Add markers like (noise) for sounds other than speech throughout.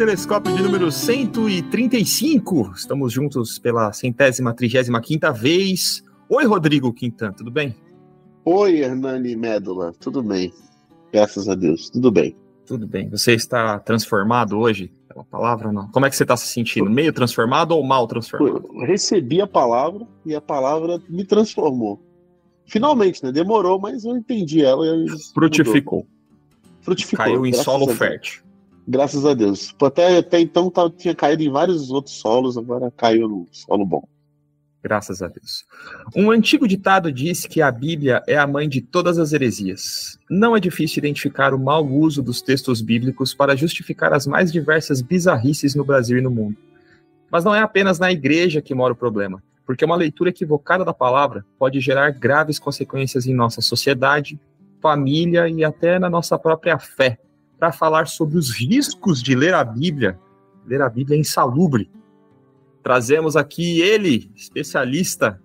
Telescópio de número 135. Estamos juntos pela centésima, trigésima quinta vez. Oi, Rodrigo Quintan, tudo bem? Oi, Hernani Médula, tudo bem? Graças a Deus, tudo bem. Tudo bem. Você está transformado hoje? Pela palavra ou não? Como é que você está se sentindo? Meio transformado ou mal transformado? Eu recebi a palavra e a palavra me transformou. Finalmente, né? Demorou, mas eu entendi ela. E Frutificou. Mudou. Frutificou. Caiu em solo fértil. Graças a Deus. Até, até então tá, tinha caído em vários outros solos, agora caiu no solo bom. Graças a Deus. Um antigo ditado diz que a Bíblia é a mãe de todas as heresias. Não é difícil identificar o mau uso dos textos bíblicos para justificar as mais diversas bizarrices no Brasil e no mundo. Mas não é apenas na igreja que mora o problema, porque uma leitura equivocada da palavra pode gerar graves consequências em nossa sociedade, família e até na nossa própria fé para falar sobre os riscos de ler a Bíblia. Ler a Bíblia é insalubre. Trazemos aqui ele, especialista,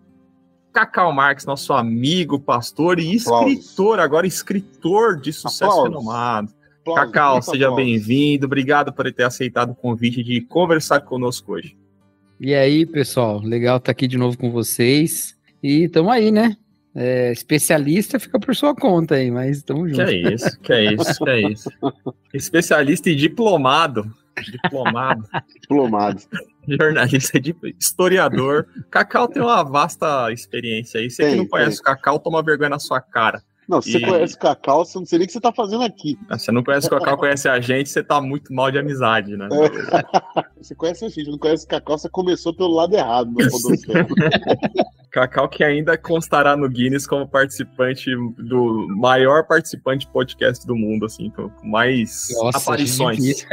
Cacau Marques, nosso amigo, pastor e escritor, agora escritor de sucesso Aplausos. renomado. Aplausos. Cacau, seja bem-vindo. Obrigado por ter aceitado o convite de conversar conosco hoje. E aí, pessoal, legal estar aqui de novo com vocês. E estamos aí, né? É, especialista fica por sua conta aí, mas estamos juntos. Que é isso, que é isso, que é isso. Especialista e diplomado. Diplomado. diplomado. Jornalista, historiador. Cacau tem uma vasta experiência aí. Você tem, que não conhece tem. o Cacau, toma vergonha na sua cara. Não, se e... você conhece o Cacau, você não sei nem o que você tá fazendo aqui. Ah, você não conhece o Cacau, conhece a gente, você tá muito mal de amizade, né? É. (laughs) Você conhece a gente, não conhece o Cacau, você começou pelo lado errado no (laughs) Cacau que ainda constará no Guinness como participante do maior participante podcast do mundo, assim, com mais Nossa, aparições.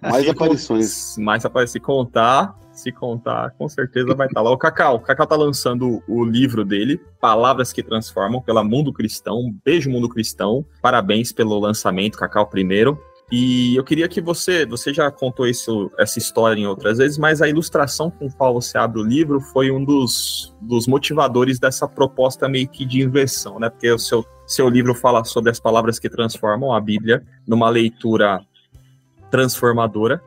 mais (laughs) aparições. Mais aparições. Se contar, se contar, com certeza vai estar lá. O Cacau, o Cacau tá lançando o livro dele, Palavras que Transformam, pela Mundo Cristão. Beijo, Mundo Cristão. Parabéns pelo lançamento, Cacau, primeiro. E eu queria que você, você já contou isso, essa história em outras vezes, mas a ilustração com qual você abre o livro foi um dos, dos motivadores dessa proposta meio que de inversão, né? Porque o seu, seu livro fala sobre as palavras que transformam a Bíblia numa leitura transformadora,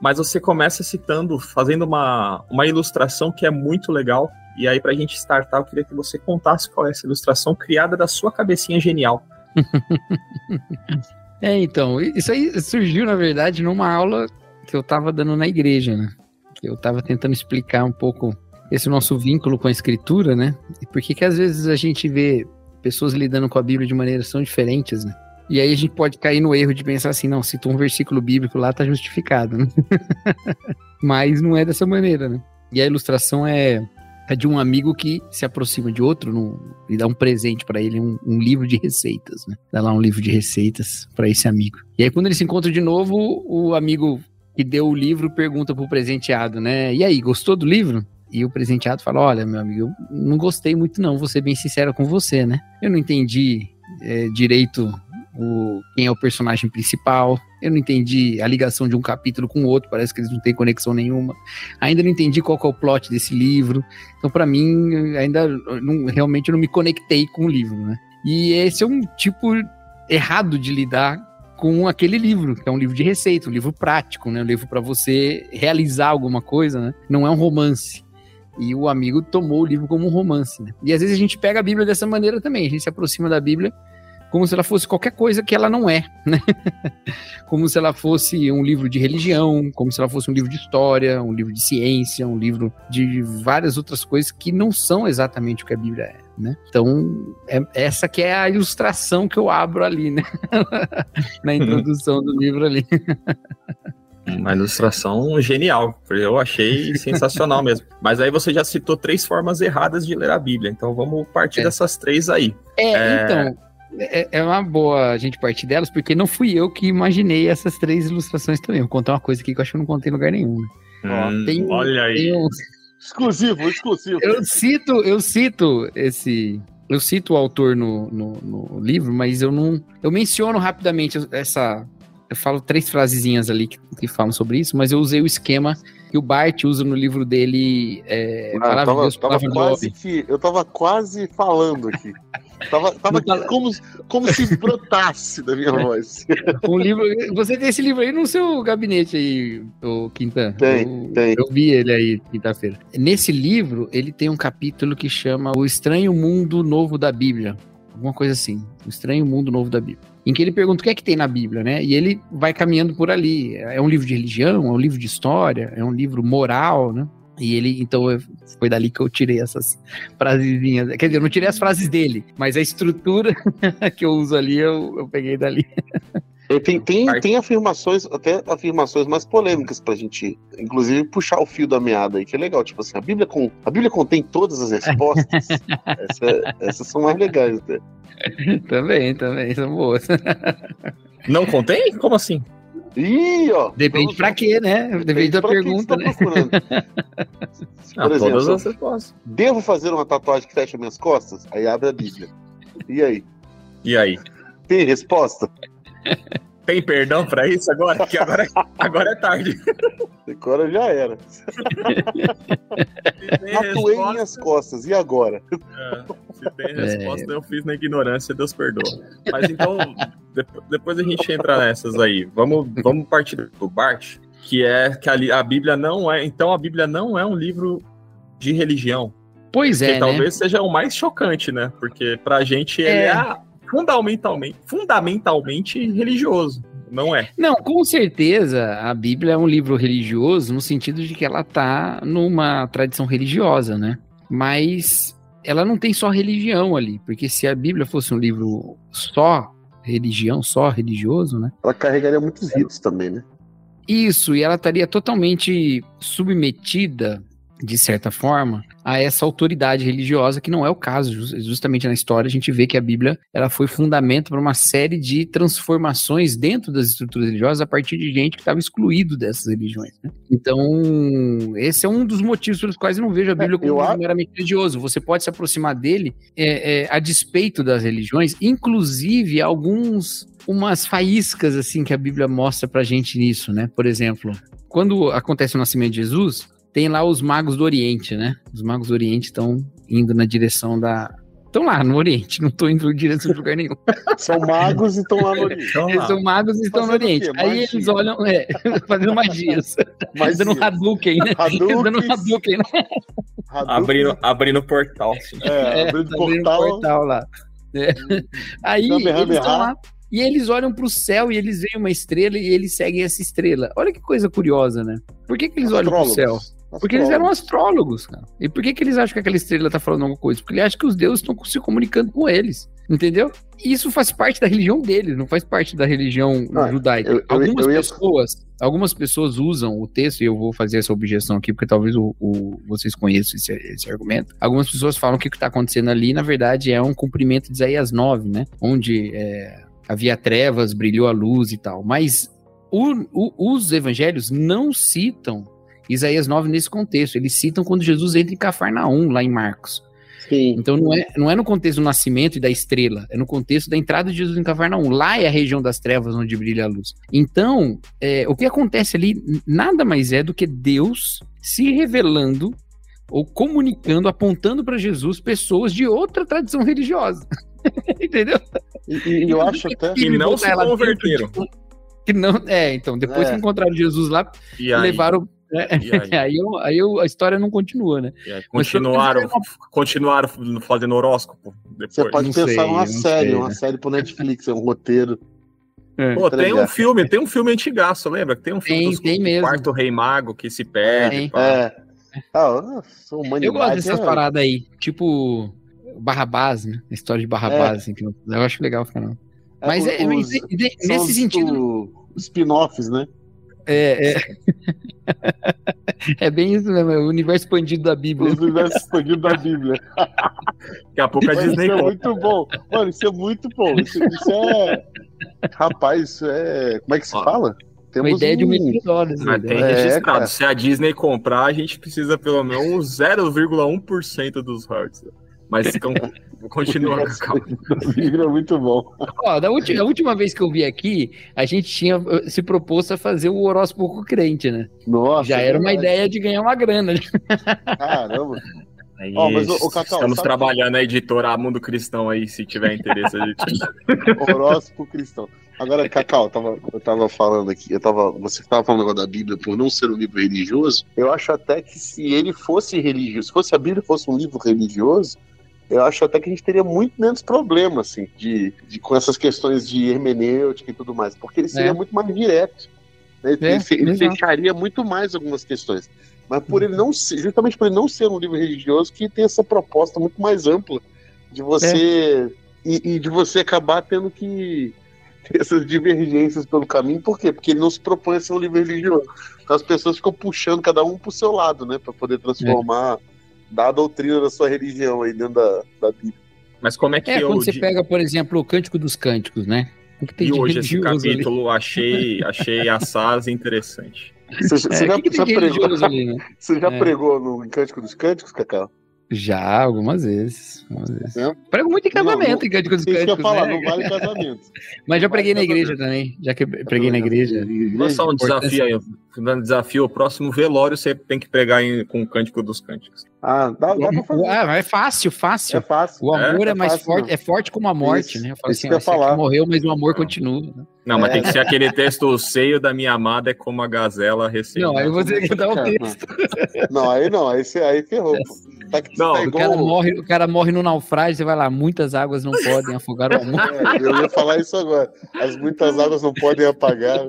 mas você começa citando, fazendo uma, uma ilustração que é muito legal. E aí, para a gente startar, eu queria que você contasse qual é essa ilustração criada da sua cabecinha genial. (laughs) É, então, isso aí surgiu, na verdade, numa aula que eu estava dando na igreja, né? Que eu estava tentando explicar um pouco esse nosso vínculo com a escritura, né? E por que que às vezes a gente vê pessoas lidando com a Bíblia de maneiras tão diferentes, né? E aí a gente pode cair no erro de pensar assim, não, tu um versículo bíblico lá, tá justificado, né? (laughs) Mas não é dessa maneira, né? E a ilustração é é de um amigo que se aproxima de outro no, e dá um presente para ele, um, um, livro de receitas, né? Dá lá um livro de receitas para esse amigo. E aí, quando eles se encontram de novo, o amigo que deu o livro pergunta pro presenteado, né? E aí, gostou do livro? E o presenteado fala: Olha, meu amigo, eu não gostei muito, não, vou ser bem sincero com você, né? Eu não entendi é, direito o, quem é o personagem principal. Eu não entendi a ligação de um capítulo com o outro, parece que eles não têm conexão nenhuma. Ainda não entendi qual é o plot desse livro. Então, para mim, ainda não, realmente não me conectei com o livro, né? E esse é um tipo errado de lidar com aquele livro, que é um livro de receita, um livro prático, né? Um livro para você realizar alguma coisa, né? Não é um romance. E o amigo tomou o livro como um romance, né? E às vezes a gente pega a Bíblia dessa maneira também. A gente se aproxima da Bíblia como se ela fosse qualquer coisa que ela não é, né? (laughs) como se ela fosse um livro de religião, como se ela fosse um livro de história, um livro de ciência, um livro de várias outras coisas que não são exatamente o que a Bíblia é, né? Então, é, essa que é a ilustração que eu abro ali, né? (laughs) Na introdução do livro ali. (laughs) Uma ilustração genial, eu achei sensacional mesmo. Mas aí você já citou três formas erradas de ler a Bíblia, então vamos partir é. dessas três aí. É, é... então, é, é, uma boa a gente partir delas, porque não fui eu que imaginei essas três ilustrações também. Vou contar uma coisa aqui que eu acho que eu não contei em lugar nenhum. Né? Hum, tem, olha aí. Tem um... Exclusivo, exclusivo. Eu cito, eu cito esse. Eu cito o autor no, no, no livro, mas eu não. Eu menciono rapidamente essa. Eu falo três frasezinhas ali que, que falam sobre isso, mas eu usei o esquema que o Bart usa no livro dele. É, ah, eu, tava, tava quase que, eu tava quase falando aqui. (laughs) Tava, tava como, como se brotasse da minha voz. (laughs) Um livro. Você tem esse livro aí no seu gabinete aí, o Quintan? Tem, eu, tem. Eu vi ele aí quinta-feira. Nesse livro, ele tem um capítulo que chama O Estranho Mundo Novo da Bíblia. Alguma coisa assim. O Estranho Mundo Novo da Bíblia. Em que ele pergunta o que é que tem na Bíblia, né? E ele vai caminhando por ali. É um livro de religião, é um livro de história, é um livro moral, né? E ele, então, foi dali que eu tirei essas frasezinhas. Quer dizer, eu não tirei as frases dele, mas a estrutura (laughs) que eu uso ali, eu, eu peguei dali. Tem, tem, tem afirmações, até afirmações mais polêmicas pra gente, inclusive, puxar o fio da meada aí, que é legal. Tipo assim, a Bíblia, com, a Bíblia contém todas as respostas. (laughs) Essa, essas são mais legais, né? também, também, são boas. Não contém? Como assim? Ih, ó. Depende pra quê, né? Depende, Depende da pergunta, né? (laughs) Por exemplo, todas as. Devo fazer uma tatuagem que fecha minhas costas? Aí abre a Bíblia. E aí? E aí? Tem resposta? (laughs) Tem perdão pra isso agora? Que agora, (laughs) agora é tarde. Agora já era. Tatuei minhas costas, e agora? É, se tem resposta, é. eu fiz na ignorância, Deus perdoa. Mas então, depois a gente entra nessas aí. Vamos, vamos partir do Bart, que é que a, a Bíblia não é. Então, a Bíblia não é um livro de religião. Pois é. Que talvez né? seja o mais chocante, né? Porque pra gente ele é, é fundamentalmente, fundamentalmente religioso, não é? Não, com certeza a Bíblia é um livro religioso no sentido de que ela tá numa tradição religiosa, né? Mas ela não tem só religião ali, porque se a Bíblia fosse um livro só religião, só religioso, né? Ela carregaria muitos ritos também, né? Isso, e ela estaria totalmente submetida de certa forma, a essa autoridade religiosa, que não é o caso. Justamente na história, a gente vê que a Bíblia ela foi fundamento para uma série de transformações dentro das estruturas religiosas a partir de gente que estava excluído dessas religiões. Né? Então, esse é um dos motivos pelos quais eu não vejo a Bíblia como um meramente religioso. Você pode se aproximar dele é, é, a despeito das religiões, inclusive alguns umas faíscas assim que a Bíblia mostra pra gente nisso, né? Por exemplo, quando acontece o nascimento de Jesus, tem lá os magos do Oriente, né? Os magos do Oriente estão indo na direção da. Estão lá no Oriente, (laughs) não estão indo em direção de lugar nenhum. São magos e estão lá no Oriente. Eles são magos e estão no Oriente. Aí eles olham, é, (laughs) fazendo magias. Magias. Dando Hadouken, né? Hadouken. (laughs) Dando Hadouken, né? Abrindo, abrindo portal. Assim. É, é, abrindo, abrindo portal. portal lá. É. Aí eles estão lá. E eles olham para o céu e eles veem uma estrela e eles seguem essa estrela. Olha que coisa curiosa, né? Por que, que eles olham para o céu? Porque eles eram astrólogos, cara. E por que, que eles acham que aquela estrela tá falando alguma coisa? Porque eles acham que os deuses estão se comunicando com eles. Entendeu? E isso faz parte da religião deles, não faz parte da religião ah, judaica. Eu, eu, algumas eu ia... pessoas, algumas pessoas usam o texto, e eu vou fazer essa objeção aqui, porque talvez o, o vocês conheçam esse, esse, argumento. Algumas pessoas falam que o que está acontecendo ali, na verdade, é um cumprimento de Isaías 9, né? Onde é, havia trevas, brilhou a luz e tal. Mas o, o, os evangelhos não citam Isaías 9 nesse contexto. Eles citam quando Jesus entra em Cafarnaum, lá em Marcos. Sim. Então não é, não é no contexto do nascimento e da estrela, é no contexto da entrada de Jesus em Cafarnaum. Lá é a região das trevas onde brilha a luz. Então, é, o que acontece ali nada mais é do que Deus se revelando ou comunicando, apontando para Jesus pessoas de outra tradição religiosa. (laughs) Entendeu? E, e eu acho até que não se converteram. Que não, é, então, depois é. que encontraram Jesus lá, levaram é, (laughs) aí? aí, eu, aí eu, a história não continua, né? continuaram, continuaram fazendo horóscopo. Depois. Você pode não pensar sei, uma série, sei, uma né? série pro Netflix, é um roteiro. É. Pô, tem um filme, tem um filme antigaço, lembra? Tem um filme tem, dos, tem mesmo. Quarto Rei Mago que se perde. É. Ah, eu, eu gosto dessas é... paradas aí, tipo Barrabás, né? A história de Barrabás, é. assim, que eu, eu acho legal o canal. É, Mas é, os, nesse sentido. Spin-offs, né? É, é. (laughs) é bem isso mesmo, é o universo expandido da Bíblia. O universo expandido da Bíblia. Daqui a pouco a Disney. Isso é muito bom. Mano, isso é muito bom. Isso, isso é. Rapaz, isso é. Como é que se Ó, fala? Temos uma ideia um... de um. Mas tem é, registrado. É, Se a Disney comprar, a gente precisa pelo menos 0,1% dos royalties. Mas (laughs) continua é muito bom. Ó, da última, a última vez que eu vi aqui, a gente tinha eh, se proposto a fazer o horóscopo crente, né? Nossa. Já era uma ideia de ganhar uma grana. Caramba. (laughs) Aí, oh, mas, o, o Cacau, estamos trabalhando que... a editora Mundo Cristão aí, se tiver interesse. A gente... (laughs) Horóscopo Cristão. Agora, Cacau, eu tava, eu tava falando aqui, eu tava, você estava falando agora da Bíblia por não ser um livro religioso. Eu acho até que se ele fosse religioso, se fosse a Bíblia fosse um livro religioso, eu acho até que a gente teria muito menos problema, assim, de, de com essas questões de hermenêutica e tudo mais, porque ele seria é. muito mais direto. Né? Ele, é, ele fecharia muito mais algumas questões. Mas por ele não ser, justamente por ele não ser um livro religioso, que tem essa proposta muito mais ampla de você. É. E, e, de você acabar tendo que ter essas divergências pelo caminho. Por quê? Porque ele não se propõe a ser um livro religioso. Então as pessoas ficam puxando cada um pro seu lado, né? para poder transformar, é. Dar a doutrina da sua religião aí dentro da, da Bíblia. Mas como é que é, eu. Quando você pega, por exemplo, o Cântico dos Cânticos, né? e hoje esse capítulo ali? achei, achei assaz interessante. Você, você é, já, que que já pregou, ali, né? (laughs) você já é. pregou no Cântico dos Cânticos, Cacau? Já, algumas vezes. Algumas vezes. É? Prego muito em casamento, não, em Cânticos. Que eu falar, né? não vale casamento. (laughs) Mas já preguei na igreja também. Já que preguei na igreja. Vou só um desafio aí. Dando desafio, o próximo velório você tem que pregar em, com o Cântico dos Cânticos. Ah, dá, dá pra fazer. Ah, é fácil, fácil. É fácil. O amor é, é mais fácil, forte, não. é forte como a morte, isso, né? Eu falo assim, que falar. morreu, mas o amor continua. Né? Não, mas é. tem que ser aquele texto, o seio da minha amada é como a gazela recém. Não, aí você tem que dar (laughs) o texto. Não, aí não, aí, aí ferrou. Tá não, tá igual... o, cara morre, o cara morre no naufrágio, você vai lá, muitas águas não podem afogar o amor. É, eu ia falar isso agora. As muitas águas não podem apagar.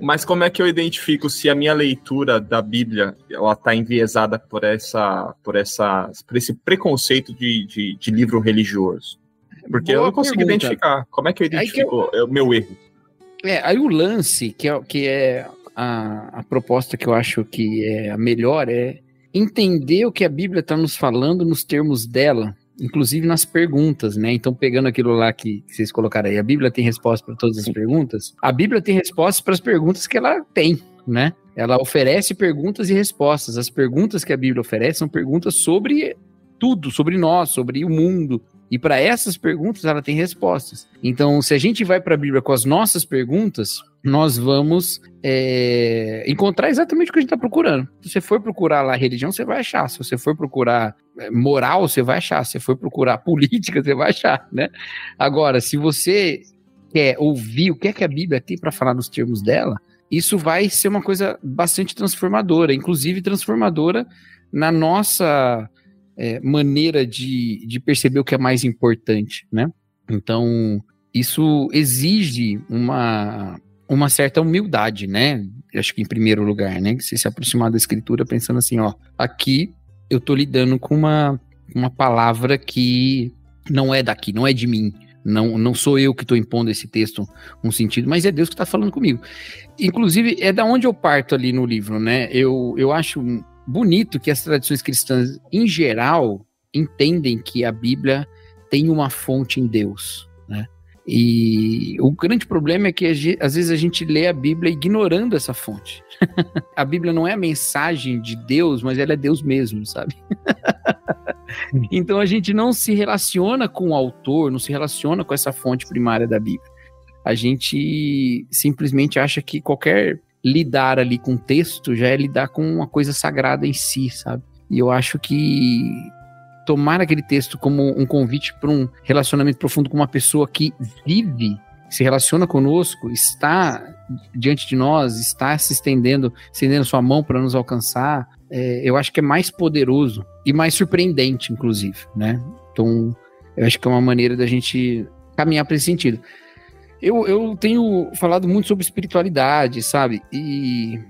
Mas como é que eu identifico se a minha leitura da Bíblia ela está enviesada por essa, por essa, por esse preconceito de, de, de livro religioso? Porque Boa eu não consigo pergunta. identificar. Como é que eu identifico eu... o meu erro? É, aí o lance que é, que é a, a proposta que eu acho que é a melhor é entender o que a Bíblia está nos falando nos termos dela, inclusive nas perguntas, né? Então, pegando aquilo lá que, que vocês colocaram aí, a Bíblia tem resposta para todas as perguntas. A Bíblia tem respostas para as perguntas que ela tem, né? Ela oferece perguntas e respostas. As perguntas que a Bíblia oferece são perguntas sobre tudo, sobre nós, sobre o mundo, e para essas perguntas ela tem respostas. Então, se a gente vai para a Bíblia com as nossas perguntas, nós vamos é, encontrar exatamente o que a gente está procurando. Se você for procurar lá religião, você vai achar. Se você for procurar é, moral, você vai achar. Se você for procurar (laughs) política, você vai achar, né? Agora, se você quer ouvir o que é que a Bíblia tem para falar nos termos dela, isso vai ser uma coisa bastante transformadora, inclusive transformadora na nossa é, maneira de, de perceber o que é mais importante, né? Então, isso exige uma, uma certa humildade, né? Acho que em primeiro lugar, né? Você se aproximar da escritura pensando assim, ó, aqui eu estou lidando com uma, uma palavra que não é daqui, não é de mim. Não, não sou eu que estou impondo esse texto um sentido, mas é Deus que está falando comigo. Inclusive, é da onde eu parto ali no livro, né? Eu, eu acho bonito que as tradições cristãs, em geral, entendem que a Bíblia tem uma fonte em Deus, né? E o grande problema é que às vezes a gente lê a Bíblia ignorando essa fonte. (laughs) a Bíblia não é a mensagem de Deus, mas ela é Deus mesmo, sabe? (laughs) então a gente não se relaciona com o autor, não se relaciona com essa fonte primária da Bíblia. A gente simplesmente acha que qualquer lidar ali com texto já é lidar com uma coisa sagrada em si, sabe? E eu acho que tomar aquele texto como um convite para um relacionamento profundo com uma pessoa que vive, se relaciona conosco, está diante de nós, está se estendendo, estendendo sua mão para nos alcançar, é, eu acho que é mais poderoso e mais surpreendente, inclusive, né? Então, eu acho que é uma maneira da gente caminhar para esse sentido. Eu, eu tenho falado muito sobre espiritualidade, sabe? E,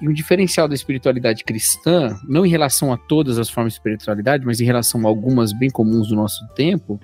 e um diferencial da espiritualidade cristã, não em relação a todas as formas de espiritualidade, mas em relação a algumas bem comuns do nosso tempo,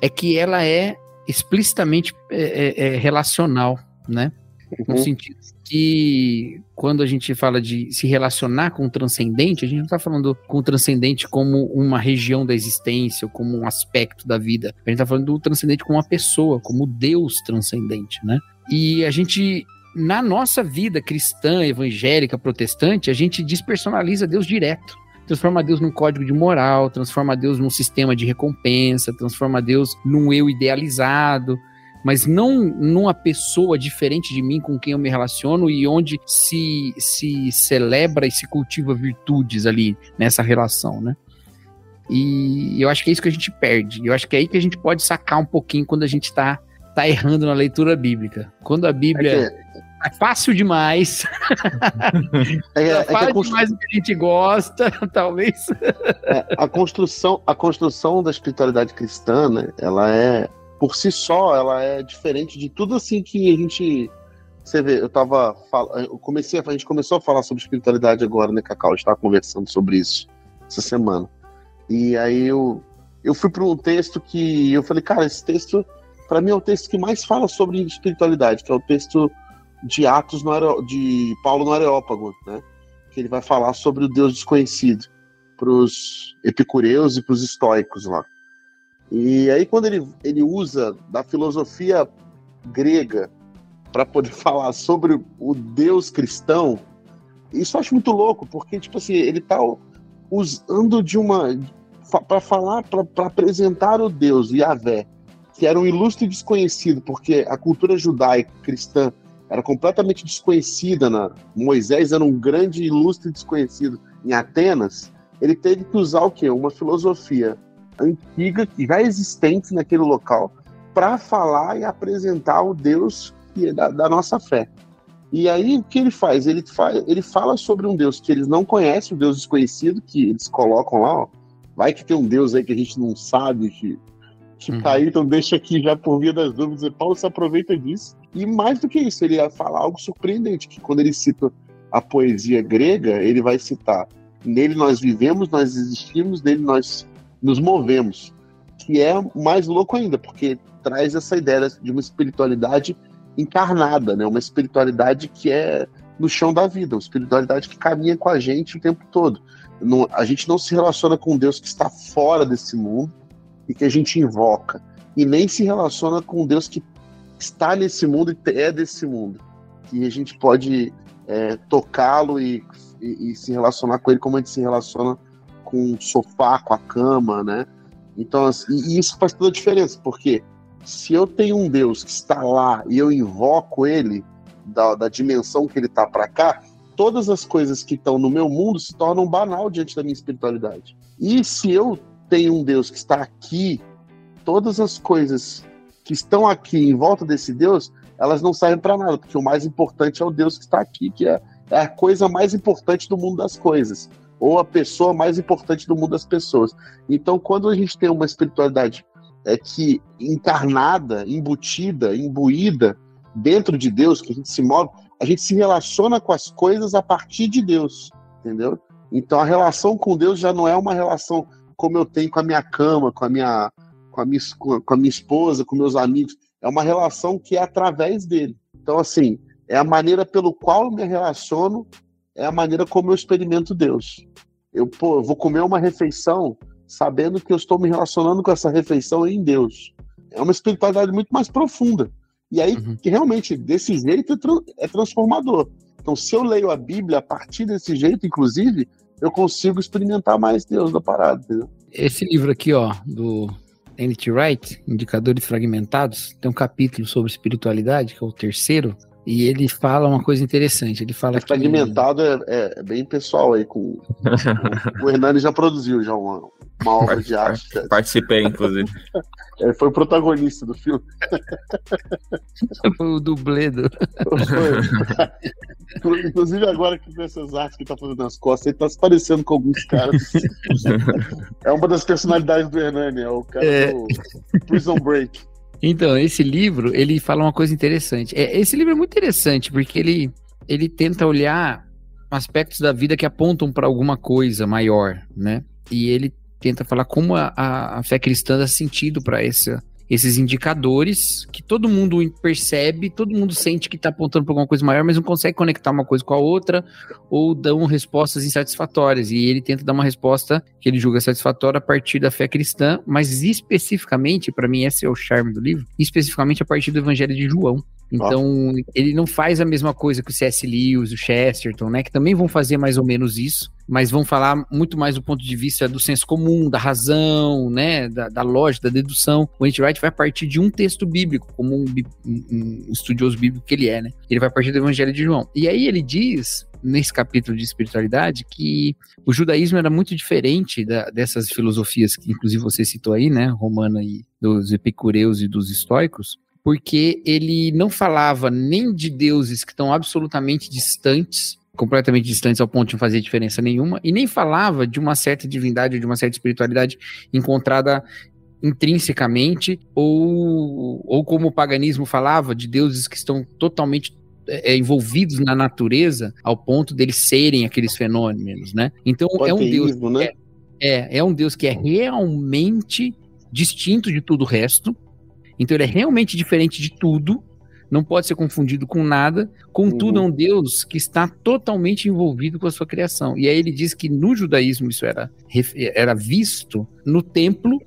é que ela é explicitamente é, é, é relacional, né? Uhum. No sentido que quando a gente fala de se relacionar com o transcendente, a gente não está falando com o transcendente como uma região da existência, como um aspecto da vida. A gente está falando do transcendente como uma pessoa, como Deus transcendente, né? E a gente na nossa vida cristã, evangélica, protestante, a gente despersonaliza Deus direto. Transforma Deus num código de moral, transforma Deus num sistema de recompensa, transforma Deus num eu idealizado mas não numa pessoa diferente de mim com quem eu me relaciono e onde se, se celebra e se cultiva virtudes ali nessa relação, né? E eu acho que é isso que a gente perde. Eu acho que é aí que a gente pode sacar um pouquinho quando a gente está tá errando na leitura bíblica. Quando a Bíblia é, é fácil demais. (laughs) É, (laughs) é, é constru... demais do que a gente gosta, (laughs) talvez. É, a construção, a construção da espiritualidade cristã, né, ela é por si só, ela é diferente de tudo assim que a gente você vê, eu tava. Eu comecei, a gente começou a falar sobre espiritualidade agora, né, Cacau? A gente tava conversando sobre isso essa semana. E aí eu, eu fui para um texto que eu falei, cara, esse texto, para mim, é o texto que mais fala sobre espiritualidade, que é o texto de Atos no de Paulo no Areópago, né? Que ele vai falar sobre o Deus desconhecido para os epicureus e para os estoicos lá. E aí, quando ele, ele usa da filosofia grega para poder (laughs) falar sobre o Deus cristão, isso eu acho muito louco, porque, tipo assim, ele tá usando de uma. para falar, para apresentar o Deus, Yahvé, que era um ilustre desconhecido, porque a cultura judaica cristã era completamente desconhecida. Na, Moisés era um grande ilustre desconhecido em Atenas. Ele teve que usar o quê? Uma filosofia antiga, que já existente naquele local, para falar e apresentar o Deus é da, da, nossa fé. E aí o que ele faz? Ele, faz, ele fala sobre um Deus que eles não conhecem, o Deus desconhecido, que eles colocam lá, ó. Vai que tem um Deus aí que a gente não sabe, que, que uhum. tá aí, então deixa aqui já por via das dúvidas. E Paulo se aproveita disso. E mais do que isso, ele ia falar algo surpreendente, que quando ele cita a poesia grega, ele vai citar nele nós vivemos, nós existimos, nele nós nos movemos. Que é mais louco ainda, porque traz essa ideia de uma espiritualidade encarnada, né? Uma espiritualidade que é no chão da vida, uma espiritualidade que caminha com a gente o tempo todo. Não, a gente não se relaciona com Deus que está fora desse mundo e que a gente invoca, e nem se relaciona com Deus que está nesse mundo e é desse mundo, que a gente pode é, tocá-lo e, e, e, se relacionar com ele como a gente se relaciona com o sofá, com a cama, né? Então, assim, e isso faz toda a diferença, porque se eu tenho um Deus que está lá e eu invoco ele da, da dimensão que ele está para cá, todas as coisas que estão no meu mundo se tornam banal diante da minha espiritualidade. E se eu tenho um Deus que está aqui, todas as coisas que estão aqui em volta desse Deus, elas não servem para nada, porque o mais importante é o Deus que está aqui, que é, é a coisa mais importante do mundo das coisas, ou a pessoa mais importante do mundo das pessoas. Então, quando a gente tem uma espiritualidade é que encarnada, embutida, imbuída dentro de Deus, que a gente se move, a gente se relaciona com as coisas a partir de Deus, entendeu? Então a relação com Deus já não é uma relação como eu tenho com a minha cama, com a minha, com a minha, com a minha esposa, com meus amigos. É uma relação que é através dele. Então, assim, é a maneira pelo qual eu me relaciono, é a maneira como eu experimento Deus. Eu, pô, eu vou comer uma refeição, sabendo que eu estou me relacionando com essa refeição em Deus. É uma espiritualidade muito mais profunda. E aí, uhum. que realmente, desse jeito, é, é transformador. Então, se eu leio a Bíblia a partir desse jeito, inclusive, eu consigo experimentar mais Deus da parada, entendeu? Esse livro aqui, ó, do N.T. Wright, Indicadores Fragmentados, tem um capítulo sobre espiritualidade, que é o terceiro, e ele fala uma coisa interessante. Ele fala é fragmentado que... é, é, bem pessoal aí. Com, com (laughs) o Hernani já produziu já uma, uma obra de arte. Participei, inclusive. (laughs) Ele foi o protagonista do filme. Foi o dublê do. (laughs) Inclusive, agora que com essas artes que ele tá fazendo nas costas, ele tá se parecendo com alguns caras. é uma das personalidades do Hernani, é o cara é... do Prison Break. Então, esse livro, ele fala uma coisa interessante. É, esse livro é muito interessante, porque ele, ele tenta olhar aspectos da vida que apontam para alguma coisa maior, né? E ele tenta falar como a, a, a fé cristã dá sentido para essa esses indicadores que todo mundo percebe, todo mundo sente que está apontando para alguma coisa maior, mas não consegue conectar uma coisa com a outra ou dão respostas insatisfatórias. E ele tenta dar uma resposta que ele julga satisfatória a partir da fé cristã, mas especificamente, para mim, esse é o charme do livro, especificamente a partir do Evangelho de João. Então, ele não faz a mesma coisa que o C.S. Lewis, o Chesterton, né? Que também vão fazer mais ou menos isso, mas vão falar muito mais do ponto de vista do senso comum, da razão, né, da, da lógica, da dedução. O N.T. Wright vai partir de um texto bíblico, como um, um estudioso bíblico que ele é, né? Ele vai partir do Evangelho de João. E aí ele diz nesse capítulo de espiritualidade que o judaísmo era muito diferente da, dessas filosofias que inclusive você citou aí, né, romana e dos epicureus e dos estoicos, porque ele não falava nem de deuses que estão absolutamente distantes, completamente distantes ao ponto de não fazer diferença nenhuma, e nem falava de uma certa divindade, de uma certa espiritualidade encontrada intrinsecamente, ou, ou como o paganismo falava, de deuses que estão totalmente é, envolvidos na natureza ao ponto deles serem aqueles fenômenos, né? Então é um Deus né? é, é, é um Deus que é realmente distinto de tudo o resto. Então ele é realmente diferente de tudo, não pode ser confundido com nada. Contudo, uhum. é um Deus que está totalmente envolvido com a sua criação. E aí ele diz que no judaísmo isso era, era visto no templo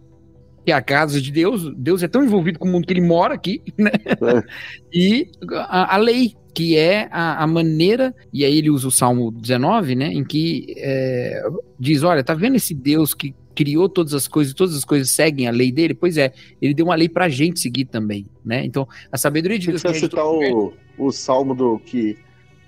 que é a casa de Deus. Deus é tão envolvido com o mundo que ele mora aqui, (laughs) né? É. E a, a, lei, que é a, a, maneira, e aí ele usa o Salmo 19, né, em que é, diz, olha, tá vendo esse Deus que criou todas as coisas, todas as coisas seguem a lei dele? Pois é, ele deu uma lei pra gente seguir também, né? Então, a sabedoria de Deus... Você citar o, o Salmo do que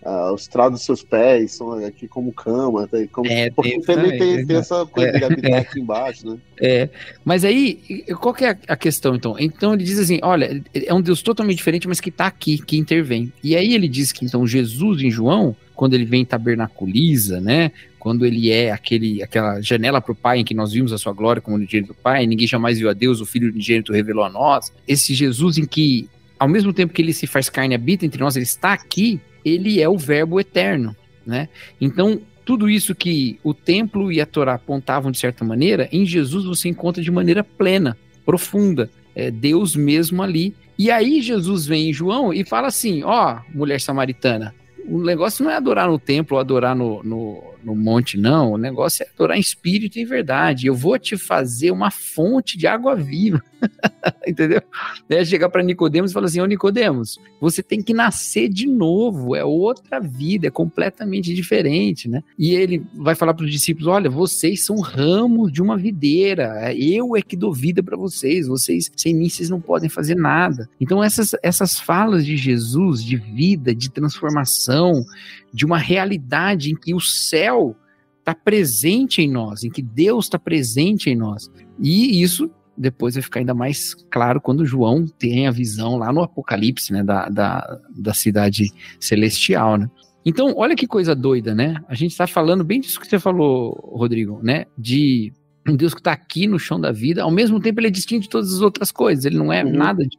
Uh, os trados dos seus pés são aqui como cama, tá? como, é, (laughs) porque também tem, tem, essa coisa é, de habitar é, aqui embaixo, né? É, mas aí, qual que é a questão então? Então ele diz assim, olha, é um Deus totalmente diferente, mas que está aqui, que intervém. E aí ele diz que então Jesus em João, quando ele vem tabernaculiza, né? Quando ele é aquele, aquela janela para o Pai em que nós vimos a sua glória como unigênito do Pai, ninguém jamais viu a Deus, o Filho unigênito revelou a nós. Esse Jesus em que, ao mesmo tempo que ele se faz carne habita entre nós, ele está aqui, ele é o verbo eterno, né? Então, tudo isso que o templo e a Torá apontavam de certa maneira, em Jesus você encontra de maneira plena, profunda, é Deus mesmo ali. E aí Jesus vem em João e fala assim: ó, mulher samaritana, o negócio não é adorar no templo adorar no, no, no, monte, não. O negócio é adorar em espírito e verdade. Eu vou te fazer uma fonte de água viva. (laughs) Entendeu? É chegar para Nicodemos e falar assim: Ô Nicodemos, você tem que nascer de novo. É outra vida, é completamente diferente, né? E ele vai falar para os discípulos: olha, vocês são ramos de uma videira. Eu é que dou vida para vocês. Vocês, sem mim, vocês não podem fazer nada. Então, essas, essas falas de Jesus, de vida, de transformação, de uma realidade em que o céu está presente em nós, em que Deus está presente em nós. E isso depois vai ficar ainda mais claro quando João tem a visão lá no Apocalipse, né, da, da, da cidade celestial, né? Então, olha que coisa doida, né? A gente está falando bem disso que você falou, Rodrigo, né? De um Deus que está aqui no chão da vida, ao mesmo tempo ele é distinto de todas as outras coisas, ele não é uhum. nada de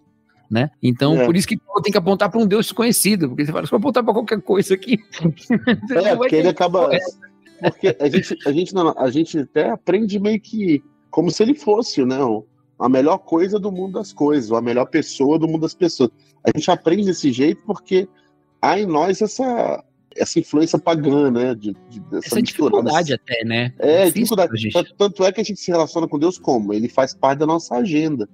né? Então, é. por isso que tem que apontar para um Deus desconhecido, porque você fala, se eu apontar para qualquer coisa aqui. (laughs) é, porque ele acaba. Porque a gente, a, gente não, a gente até aprende meio que como se ele fosse, né? A melhor coisa do mundo das coisas, ou a melhor pessoa do mundo das pessoas. A gente aprende desse jeito porque há em nós essa, essa influência pagã, né? De, de, essa dificuldade até, né? É, é dificuldade. Tanto é que a gente se relaciona com Deus como? Ele faz parte da nossa agenda.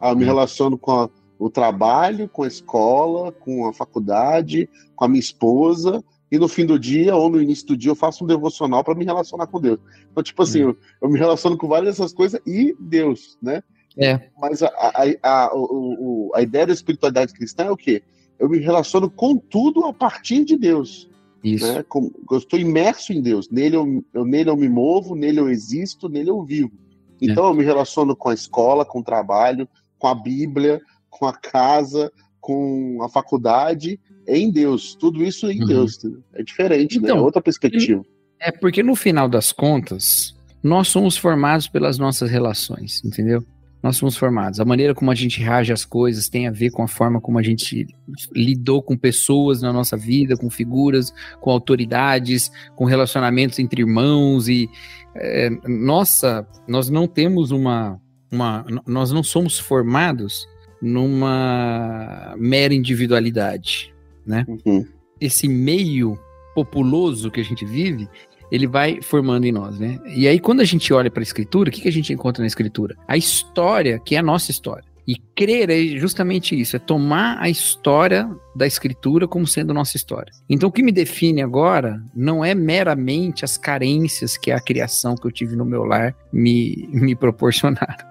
Ah, eu me hum. relaciono com a, o trabalho, com a escola, com a faculdade, com a minha esposa, e no fim do dia ou no início do dia eu faço um devocional para me relacionar com Deus. Então, tipo assim, hum. eu, eu, me relaciono com várias dessas coisas e Deus, né? É. Mas a, a, a, o, a ideia da espiritualidade cristã é o quê? Eu me relaciono com tudo a partir de Deus. Isso. Né? Com, eu estou imerso em Deus. Nele eu, eu, nele eu me movo, nele eu existo, nele eu vivo. Então é. eu me relaciono com a escola, com o trabalho, com a Bíblia, com a casa, com a faculdade, em Deus. Tudo isso em uhum. Deus. É diferente, né? então, né? É outra perspectiva. É porque no final das contas, nós somos formados pelas nossas relações, entendeu? Nós somos formados. A maneira como a gente reage às coisas tem a ver com a forma como a gente lidou com pessoas na nossa vida, com figuras, com autoridades, com relacionamentos entre irmãos e é, nossa, nós não temos uma, uma, nós não somos formados numa mera individualidade, né? Uhum. Esse meio populoso que a gente vive, ele vai formando em nós, né? E aí quando a gente olha para a escritura, o que, que a gente encontra na escritura? A história, que é a nossa história. E crer é justamente isso, é tomar a história da escritura como sendo nossa história. Então o que me define agora não é meramente as carências que a criação que eu tive no meu lar me, (laughs) me proporcionaram.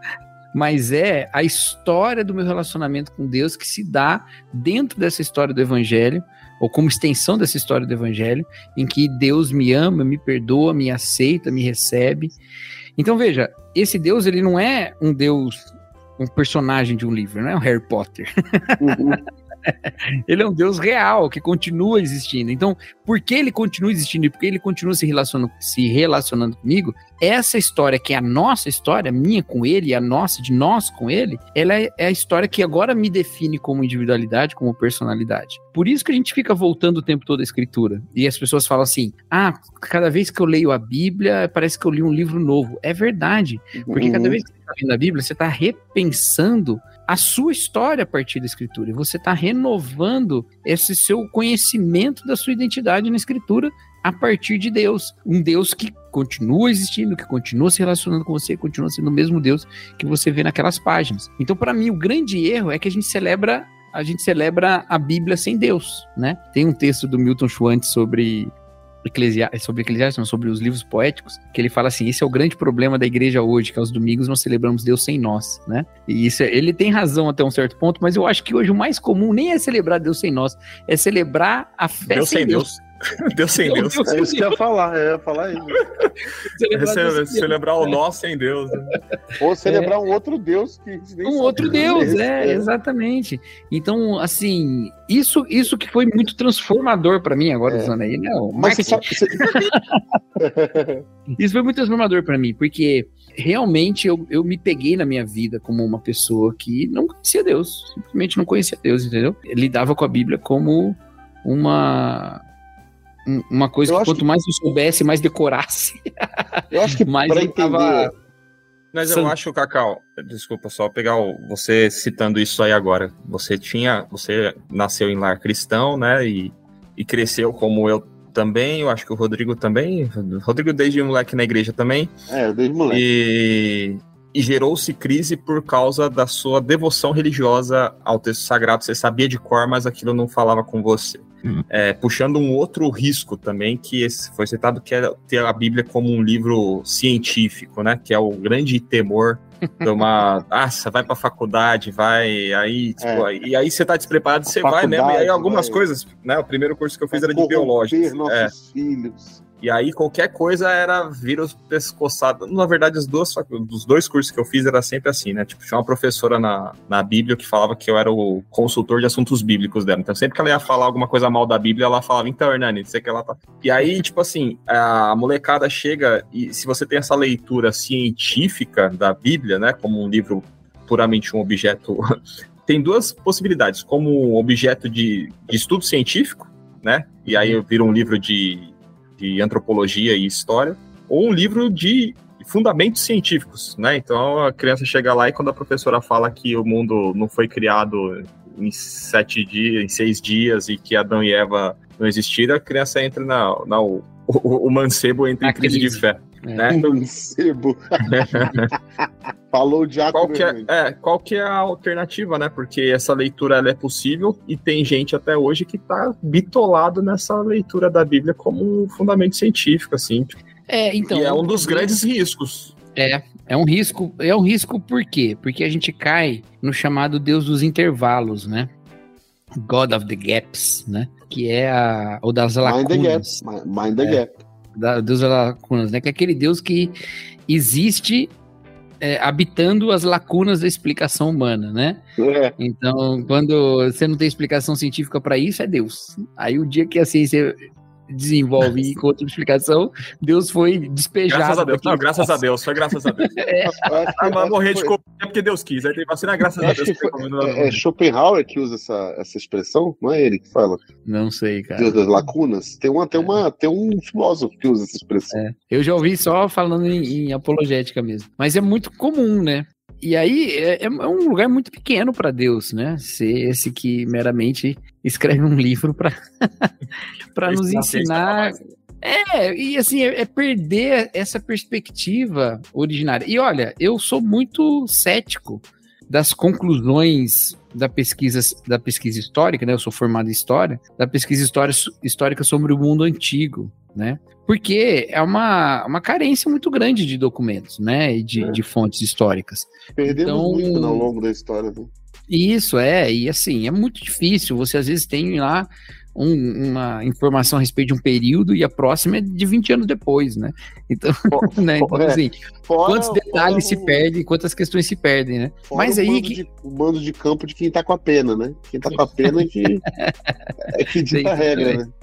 Mas é a história do meu relacionamento com Deus que se dá dentro dessa história do Evangelho, ou como extensão dessa história do Evangelho, em que Deus me ama, me perdoa, me aceita, me recebe. Então veja, esse Deus ele não é um Deus um personagem de um livro, não é o Harry Potter. Uhum. (laughs) (laughs) ele é um Deus real que continua existindo. Então, por que ele continua existindo e por que ele continua se relacionando, se relacionando comigo? Essa história, que é a nossa história, minha com ele a nossa, de nós com ele, ela é, é a história que agora me define como individualidade, como personalidade. Por isso que a gente fica voltando o tempo todo à escritura. E as pessoas falam assim: ah, cada vez que eu leio a Bíblia, parece que eu li um livro novo. É verdade. Porque cada uhum. vez que você está lendo a Bíblia, você está repensando a sua história a partir da escritura. E você está renovando esse seu conhecimento da sua identidade na escritura a partir de Deus. Um Deus que continua existindo, que continua se relacionando com você, continua sendo o mesmo Deus que você vê naquelas páginas. Então, para mim, o grande erro é que a gente celebra a gente celebra a Bíblia sem Deus, né? Tem um texto do Milton Schwantz sobre Eclesiastes, sobre Eclesiastes, sobre os livros poéticos, que ele fala assim: esse é o grande problema da igreja hoje, que aos domingos nós celebramos Deus sem nós, né? E isso é, ele tem razão até um certo ponto, mas eu acho que hoje o mais comum nem é celebrar Deus sem nós, é celebrar a fé Deus sem Deus. Deus. (laughs) Deus sem Deus. Deus. É isso que eu ia falar, eu ia falar isso. celebrar, é, celebrar o nós sem Deus. Né? Ou celebrar é. um outro Deus que Um outro Deus, é, é, exatamente. Então, assim, isso, isso que foi muito transformador para mim agora, é. usando aí, né? Mas você sabe, você... isso foi muito transformador para mim, porque realmente eu, eu me peguei na minha vida como uma pessoa que não conhecia Deus, simplesmente não conhecia Deus, entendeu? Eu lidava com a Bíblia como uma uma coisa eu que quanto que... mais eu soubesse, mais decorasse. Eu acho que (laughs) mais entender. Tava... Mas eu acho, Cacau, desculpa só pegar o, você citando isso aí agora. Você tinha, você nasceu em lar cristão, né? E, e cresceu como eu também. Eu acho que o Rodrigo também. O Rodrigo desde moleque na igreja também. É, desde moleque. E, e gerou-se crise por causa da sua devoção religiosa ao texto sagrado. Você sabia de cor, mas aquilo não falava com você. Uhum. É, puxando um outro risco também, que foi citado, que é ter a Bíblia como um livro científico, né? Que é o grande temor de uma. (laughs) ah, você vai pra faculdade, vai, aí, tipo, é. e aí você tá despreparado, você vai mesmo. E aí algumas vai... coisas, né? O primeiro curso que eu fiz era de biológica. nossos é. filhos. E aí qualquer coisa era vírus pescoçado. Na verdade, os dois, os dois cursos que eu fiz era sempre assim, né? Tipo, tinha uma professora na, na Bíblia que falava que eu era o consultor de assuntos bíblicos dela. Então, sempre que ela ia falar alguma coisa mal da Bíblia, ela falava, então, Hernani, sei que ela tá. E aí, tipo assim, a molecada chega e se você tem essa leitura científica da Bíblia, né? Como um livro puramente um objeto. (laughs) tem duas possibilidades, como objeto de, de estudo científico, né? E aí vira um livro de de antropologia e história, ou um livro de fundamentos científicos, né? Então a criança chega lá e quando a professora fala que o mundo não foi criado em sete dias, em seis dias e que Adão e Eva não existiram, a criança entra na, na o, o, o mancebo entra em crise de fé. É. Né? (laughs) Mancebo. (laughs) Falou diácono. Qual que é, é, qual que é a alternativa, né? Porque essa leitura ela é possível e tem gente até hoje que tá bitolado nessa leitura da Bíblia como um fundamento científico, assim. É, então. E é um dos grandes riscos. É, é um risco. É um risco por quê? Porque a gente cai no chamado Deus dos intervalos, né? God of the Gaps, né? Que é a, o das lacunas. Mind the Gap. Mind the é, Gap. Da, Deus das lacunas, né? Que é aquele Deus que existe é, habitando as lacunas da explicação humana, né? É. Então, quando você não tem explicação científica para isso, é Deus. Aí o dia que a ciência desenvolve e com outra explicação, Deus foi despejado. Graças a Deus. Não, graças a Deus, foi graças a Deus. (laughs) é. Ah, mas morrer de Covid é porque Deus quis. Aí tem vacina, graças a Deus. Foi, é, é Schopenhauer que usa essa, essa expressão, não é ele que fala? Não sei, cara. Deus das lacunas. Tem, uma, tem, uma, tem um filósofo que usa essa expressão. É. Eu já ouvi só falando em, em apologética mesmo. Mas é muito comum, né? E aí é, é, um lugar muito pequeno para Deus, né? Ser esse que meramente escreve um livro para (laughs) nos ensinar. É, e assim, é, é, perder essa perspectiva originária. E olha, eu sou muito cético das conclusões da pesquisa, da pesquisa histórica, né? Eu sou formado em história, da pesquisa história, histórica sobre o mundo antigo, né? Porque é uma, uma carência muito grande de documentos, né? E de, é. de fontes históricas. Perdemos então, muito ao longo da história, né? Isso, é, e assim, é muito difícil. Você às vezes tem lá um, uma informação a respeito de um período e a próxima é de 20 anos depois, né? (laughs) Então, (laughs) né? então é. assim, fora, quantos detalhes fora, se perdem, quantas questões se perdem, né? Mas aí. que... De, o mando de campo de quem tá com a pena, né? Quem tá com a pena é que, (laughs) é que dita a regra, também. né?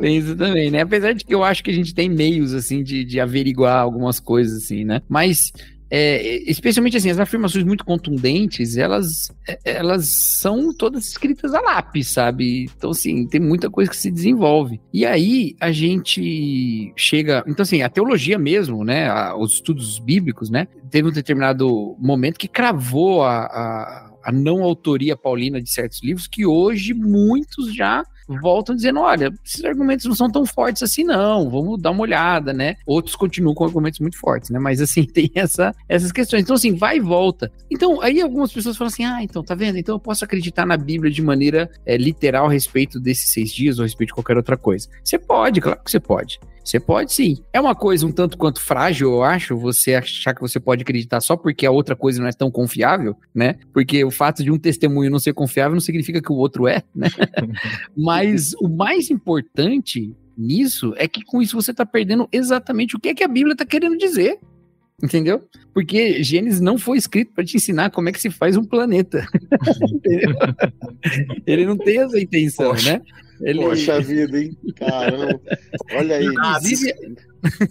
Tem isso também, né? Apesar de que eu acho que a gente tem meios, assim, de, de averiguar algumas coisas, assim, né? Mas é, especialmente assim, as afirmações muito contundentes, elas, é, elas são todas escritas a lápis, sabe? Então, assim, tem muita coisa que se desenvolve. E aí a gente chega. Então, assim, a teologia mesmo, né? A, os estudos bíblicos, né? Teve um determinado momento que cravou a, a, a não autoria paulina de certos livros que hoje muitos já voltam dizendo: olha, esses argumentos não são tão fortes assim, não, vamos dar uma olhada, né? Outros continuam com argumentos muito fortes, né? Mas assim, (laughs) tem essa, essas questões. Então, assim, vai e volta. Então, aí algumas pessoas falam assim: ah, então, tá vendo? Então eu posso acreditar na Bíblia de maneira é, literal a respeito desses seis dias ou a respeito de qualquer outra coisa. Você pode, claro que você pode. Você pode sim. É uma coisa um tanto quanto frágil, eu acho, você achar que você pode acreditar só porque a outra coisa não é tão confiável, né? Porque o fato de um testemunho não ser confiável não significa que o outro é, né? (laughs) Mas o mais importante nisso é que com isso você está perdendo exatamente o que é que a Bíblia está querendo dizer. Entendeu? Porque Gênesis não foi escrito para te ensinar como é que se faz um planeta. (laughs) Ele não tem essa intenção, Poxa. né? Ele... Poxa (laughs) vida, hein? Caramba. Olha aí. Inclusive,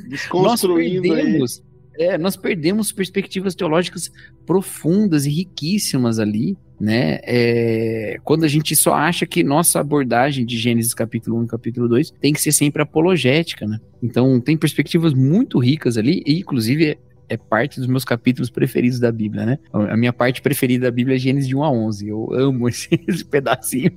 desconstruindo nós perdemos, aí. É, nós perdemos perspectivas teológicas profundas e riquíssimas ali, né? É, quando a gente só acha que nossa abordagem de Gênesis capítulo 1 e capítulo 2 tem que ser sempre apologética, né? Então tem perspectivas muito ricas ali, e inclusive é parte dos meus capítulos preferidos da Bíblia, né? A minha parte preferida da Bíblia é Gênesis de 1 a 11. Eu amo esse, (laughs) esse pedacinho.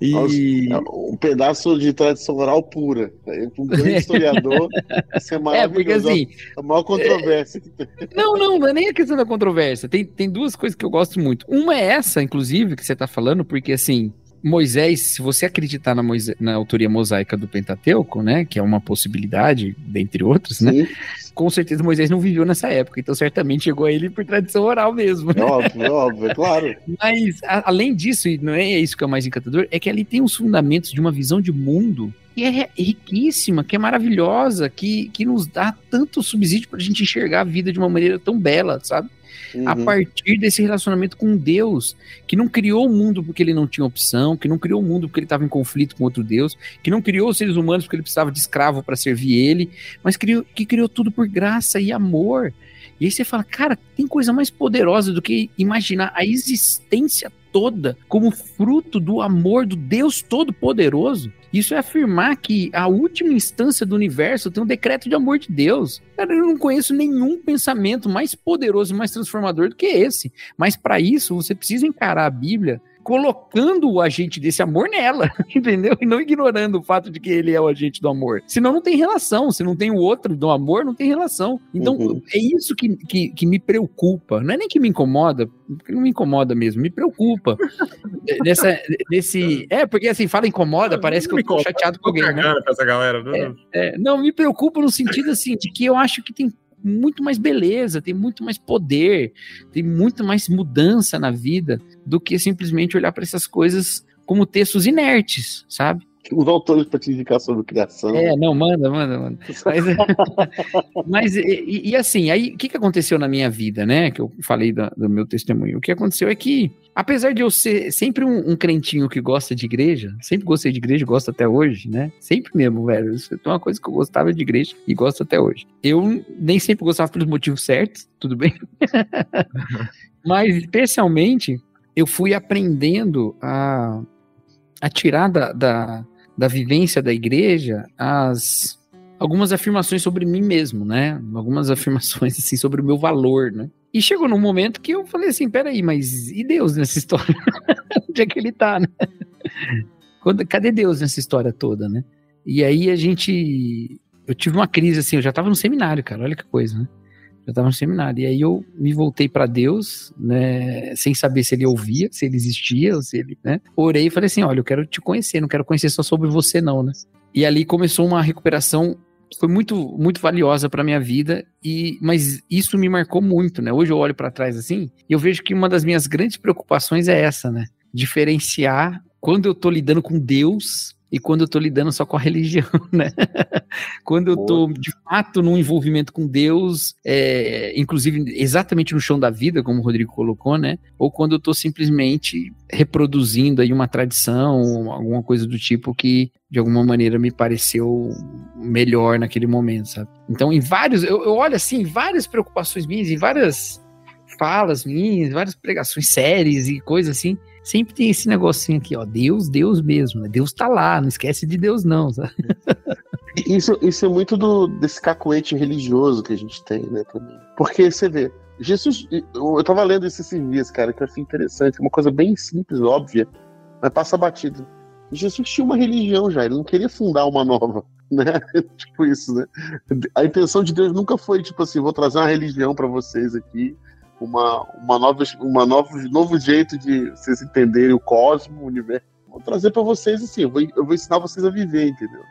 E... Um pedaço de tradição oral pura. Um grande (laughs) historiador, isso é maravilhoso. É, porque assim. A maior controvérsia. (laughs) Não, não, não é nem a questão da controvérsia. Tem, tem duas coisas que eu gosto muito. Uma é essa, inclusive, que você está falando, porque assim, Moisés, se você acreditar na, Moisés, na autoria mosaica do Pentateuco, né, que é uma possibilidade, dentre outras, né, com certeza Moisés não viveu nessa época, então certamente chegou a ele por tradição oral mesmo. É óbvio, é óbvio, é claro. (laughs) Mas, a, além disso, e não é isso que é o mais encantador, é que ali tem os fundamentos de uma visão de mundo que é riquíssima, que é maravilhosa, que, que nos dá tanto subsídio para a gente enxergar a vida de uma maneira tão bela, sabe? Uhum. a partir desse relacionamento com Deus, que não criou o mundo porque ele não tinha opção, que não criou o mundo porque ele estava em conflito com outro Deus, que não criou os seres humanos porque ele precisava de escravo para servir ele, mas criou, que criou tudo por graça e amor. E aí você fala, cara, tem coisa mais poderosa do que imaginar a existência toda como fruto do amor do Deus Todo-Poderoso. Isso é afirmar que a última instância do universo tem um decreto de amor de Deus. Cara, eu não conheço nenhum pensamento mais poderoso, mais transformador do que esse. Mas para isso, você precisa encarar a Bíblia colocando o agente desse amor nela, (laughs) entendeu? E não ignorando o fato de que ele é o agente do amor. Senão não tem relação. Se não tem o outro do amor, não tem relação. Então, uhum. é isso que, que, que, me preocupa. Não é nem que me incomoda, porque não me incomoda mesmo, me preocupa. (laughs) Nessa, nesse, é, porque assim, fala incomoda, parece que eu tô chateado com alguém. Né? Essa galera, não. É, é, não, me preocupa no sentido assim, de que eu acho que tem muito mais beleza, tem muito mais poder, tem muito mais mudança na vida do que simplesmente olhar para essas coisas como textos inertes, sabe? Os autores para te indicar sobre criação. É, não, manda, manda, manda. Mas, (laughs) mas e, e, assim, aí o que, que aconteceu na minha vida, né? Que eu falei do, do meu testemunho. O que aconteceu é que apesar de eu ser sempre um, um, crentinho que gosta de igreja, sempre gostei de igreja, gosto até hoje, né? Sempre mesmo, velho. Isso é uma coisa que eu gostava de igreja e gosto até hoje. Eu nem sempre gostava pelos motivos certos, tudo bem? (laughs) Mas, especialmente, eu fui aprendendo a, a tirar da, da, da vivência da igreja as algumas afirmações sobre mim mesmo, né? Algumas (laughs) afirmações assim sobre o meu valor, né? E chegou num momento que eu falei assim, peraí, mas e Deus nessa (laughs) história? Onde é que ele tá, né? Quando, cadê Deus nessa história toda, né? E aí a gente. Eu tive uma crise assim, eu já tava no seminário, cara, olha que coisa, né? Já estava no seminário. E aí eu me voltei para Deus, né, sem saber se ele ouvia, se ele existia, ou se ele, né? Orei e falei assim: olha, eu quero te conhecer, não quero conhecer só sobre você, não, né? E ali começou uma recuperação foi muito muito valiosa para minha vida e mas isso me marcou muito, né? Hoje eu olho para trás assim e eu vejo que uma das minhas grandes preocupações é essa, né? Diferenciar quando eu tô lidando com Deus e quando eu tô lidando só com a religião, (laughs) né? quando eu tô de fato num envolvimento com Deus, é, inclusive exatamente no chão da vida, como o Rodrigo colocou, né? Ou quando eu tô simplesmente reproduzindo aí uma tradição, alguma coisa do tipo que de alguma maneira me pareceu melhor naquele momento, sabe? Então, em vários, eu, eu olho assim, várias preocupações minhas, em várias falas minhas, várias pregações, séries e coisas assim, sempre tem esse negocinho aqui, ó, Deus, Deus mesmo, né? Deus tá lá, não esquece de Deus não, sabe? (laughs) Isso, isso é muito do, desse cacuete religioso que a gente tem, né, também. Porque você vê, Jesus, eu tava lendo isso esses dias, cara, que eu achei interessante, uma coisa bem simples, óbvia, mas passa batido. Jesus tinha uma religião já, ele não queria fundar uma nova, (laughs) né? tipo isso, né? A intenção de Deus nunca foi, tipo assim, vou trazer uma religião para vocês aqui, uma, uma nova, uma nova, novo jeito de vocês entenderem o cosmos, o universo. Vou trazer para vocês assim, eu vou, eu vou ensinar vocês a viver, entendeu?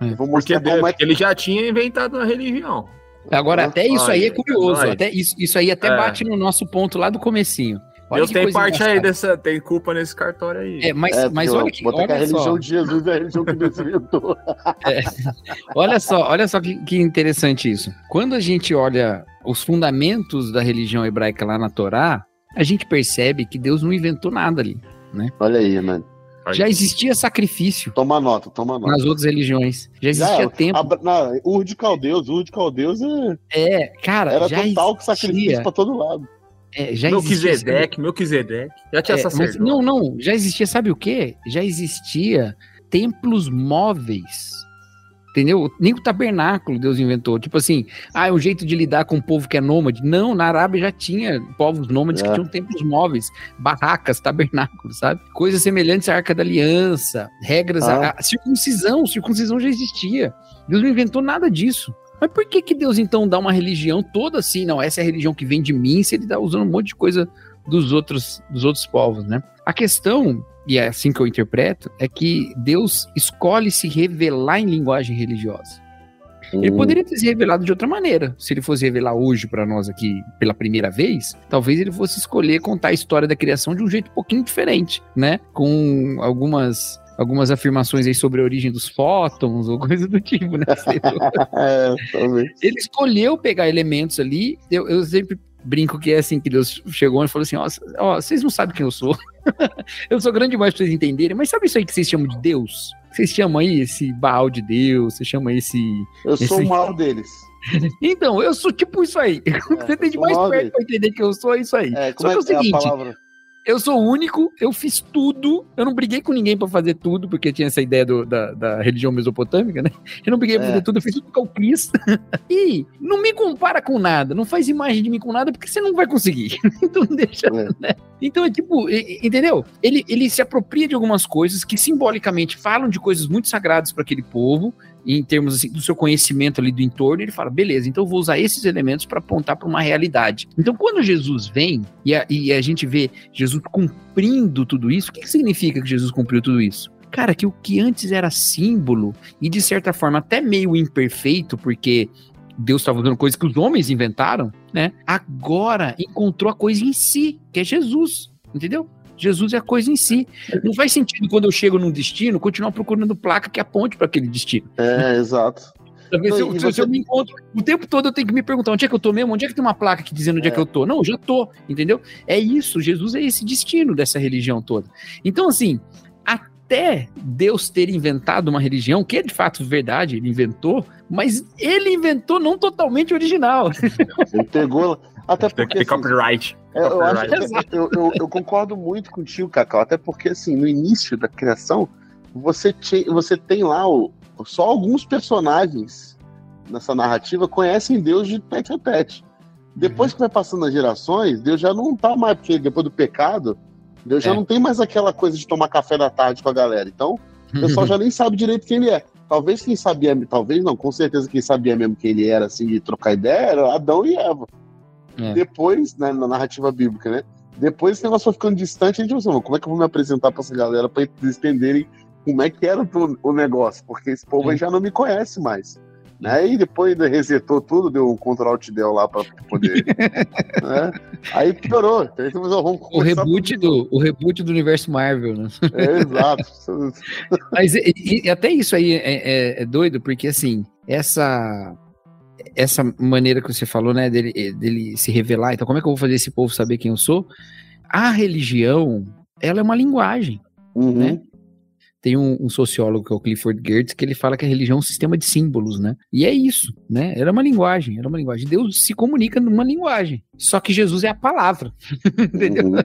É, vou mostrar Porque como é que... ele já tinha inventado uma religião. Agora, até isso aí é curioso, até isso, isso aí até é. bate no nosso ponto lá do comecinho. Olha Deus tem parte aí dessa, tem culpa nesse cartório aí. É, mas, é, mas olha que, olha que a religião só. de Jesus é a religião que Deus inventou. É. Olha só, olha só que, que interessante isso. Quando a gente olha os fundamentos da religião hebraica lá na Torá, a gente percebe que Deus não inventou nada ali, né? Olha aí, mano. Já existia sacrifício. Toma nota, toma nota. Nas outras religiões. Já existia já, tempo. A, na, Ur de Caldeus, Ur de Caldeus é. É, cara. Era já total existia. sacrifício pra todo lado. É, já meu Kizedek. Já tinha é, mas, Não, não. Já existia, sabe o quê? Já existia templos móveis Entendeu? Nem o tabernáculo Deus inventou. Tipo assim, ah, é um jeito de lidar com um povo que é nômade. Não, na Arábia já tinha povos nômades é. que tinham templos móveis, barracas, tabernáculos, sabe? Coisas semelhantes à Arca da Aliança, regras, ah. a, a circuncisão, circuncisão já existia. Deus não inventou nada disso. Mas por que que Deus então dá uma religião toda assim? Não, essa é a religião que vem de mim, se ele tá usando um monte de coisa dos outros, dos outros povos, né? A questão e é assim que eu interpreto, é que Deus escolhe se revelar em linguagem religiosa. Ele hum. poderia ter se revelado de outra maneira. Se ele fosse revelar hoje para nós aqui pela primeira vez, talvez ele fosse escolher contar a história da criação de um jeito um pouquinho diferente, né? Com algumas algumas afirmações aí sobre a origem dos fótons ou coisa do tipo, né? (laughs) é, ele escolheu pegar elementos ali. Eu, eu sempre brinco que é assim que Deus chegou e falou assim: ó, ó vocês não sabem quem eu sou. (laughs) eu sou grande demais pra vocês entenderem, mas sabe isso aí que vocês chamam de Deus? Vocês chamam aí esse Baal de Deus, vocês chamam esse. Eu esse... sou o mal deles. (laughs) então, eu sou tipo isso aí. É, você tem de mais perto pra entender que eu sou isso aí. É, Só que é, é o seguinte. Eu sou único, eu fiz tudo, eu não briguei com ninguém para fazer tudo, porque tinha essa ideia do, da, da, religião mesopotâmica, né? Eu não briguei é. pra fazer tudo, eu fiz tudo que eu quis. (laughs) e não me compara com nada, não faz imagem de mim com nada, porque você não vai conseguir. (laughs) então deixa, é. né? Então é tipo, entendeu? Ele, ele se apropria de algumas coisas que simbolicamente falam de coisas muito sagradas para aquele povo, em termos assim, do seu conhecimento ali do entorno, ele fala, beleza, então eu vou usar esses elementos para apontar para uma realidade. Então, quando Jesus vem e a, e a, gente vê Jesus cumprindo tudo isso, o que, que significa que Jesus cumpriu tudo isso? Cara, que o que antes era símbolo e de certa forma até meio imperfeito, porque Deus estava usando coisas que os homens inventaram, né? Agora encontrou a coisa em si, que é Jesus, entendeu? Jesus é a coisa em si. Não faz sentido quando eu chego num destino continuar procurando placa que aponte para aquele destino. É, exato. Não, se, eu, se, você... se, eu, me encontro, o tempo todo eu tenho que me perguntar onde é que eu tô mesmo, onde é que tem uma placa aqui dizendo onde é, é que eu tô. Não, eu já tô, entendeu? É isso, Jesus é esse destino dessa religião toda. Então, assim, até Deus ter inventado uma religião, que é de fato verdade, ele inventou, mas ele inventou não totalmente original. Ele pegou, até porque. Tem assim, copyright. É, eu, acho, eu, eu, eu, concordo muito contigo, Cacau, até porque, assim, no início da criação, você, te, você tem lá o, só alguns personagens nessa narrativa conhecem Deus de tete a tete. Depois uhum. que vai passando as gerações, Deus já não tá mais, porque depois do pecado, Deus é. já não tem mais aquela coisa de tomar café da tarde com a galera. Então, o pessoal (laughs) já nem sabe direito quem ele é. talvez quem sabia, talvez não, com certeza quem sabia mesmo que ele era, assim, de trocar ideia, era Adão e Eva. É. Depois, né, na narrativa bíblica, né? Depois esse negócio foi ficando distante, a gente pensou, como é que eu vou me apresentar pra essa galera pra eles entenderem como é que era o, negócio? Porque esse povo aí já não me conhece mais. Né? E depois resetou tudo, deu um Ctrl Alt Del lá para poder. (laughs) né? Aí piorou. Então, vamos o, reboot do, o reboot do universo Marvel, né? É, exato. Mas e, e, até isso aí é, é, é, doido, porque assim, essa. Essa maneira que você falou, né, dele, dele se revelar, então como é que eu vou fazer esse povo saber quem eu sou? A religião, ela é uma linguagem, uhum. né? Tem um, um, sociólogo que é o Clifford Geertz que ele fala que a religião é um sistema de símbolos, né? E é isso, né? Era uma linguagem, era uma linguagem. Deus se comunica numa linguagem. Só que Jesus é a palavra, (laughs) entendeu? Uhum.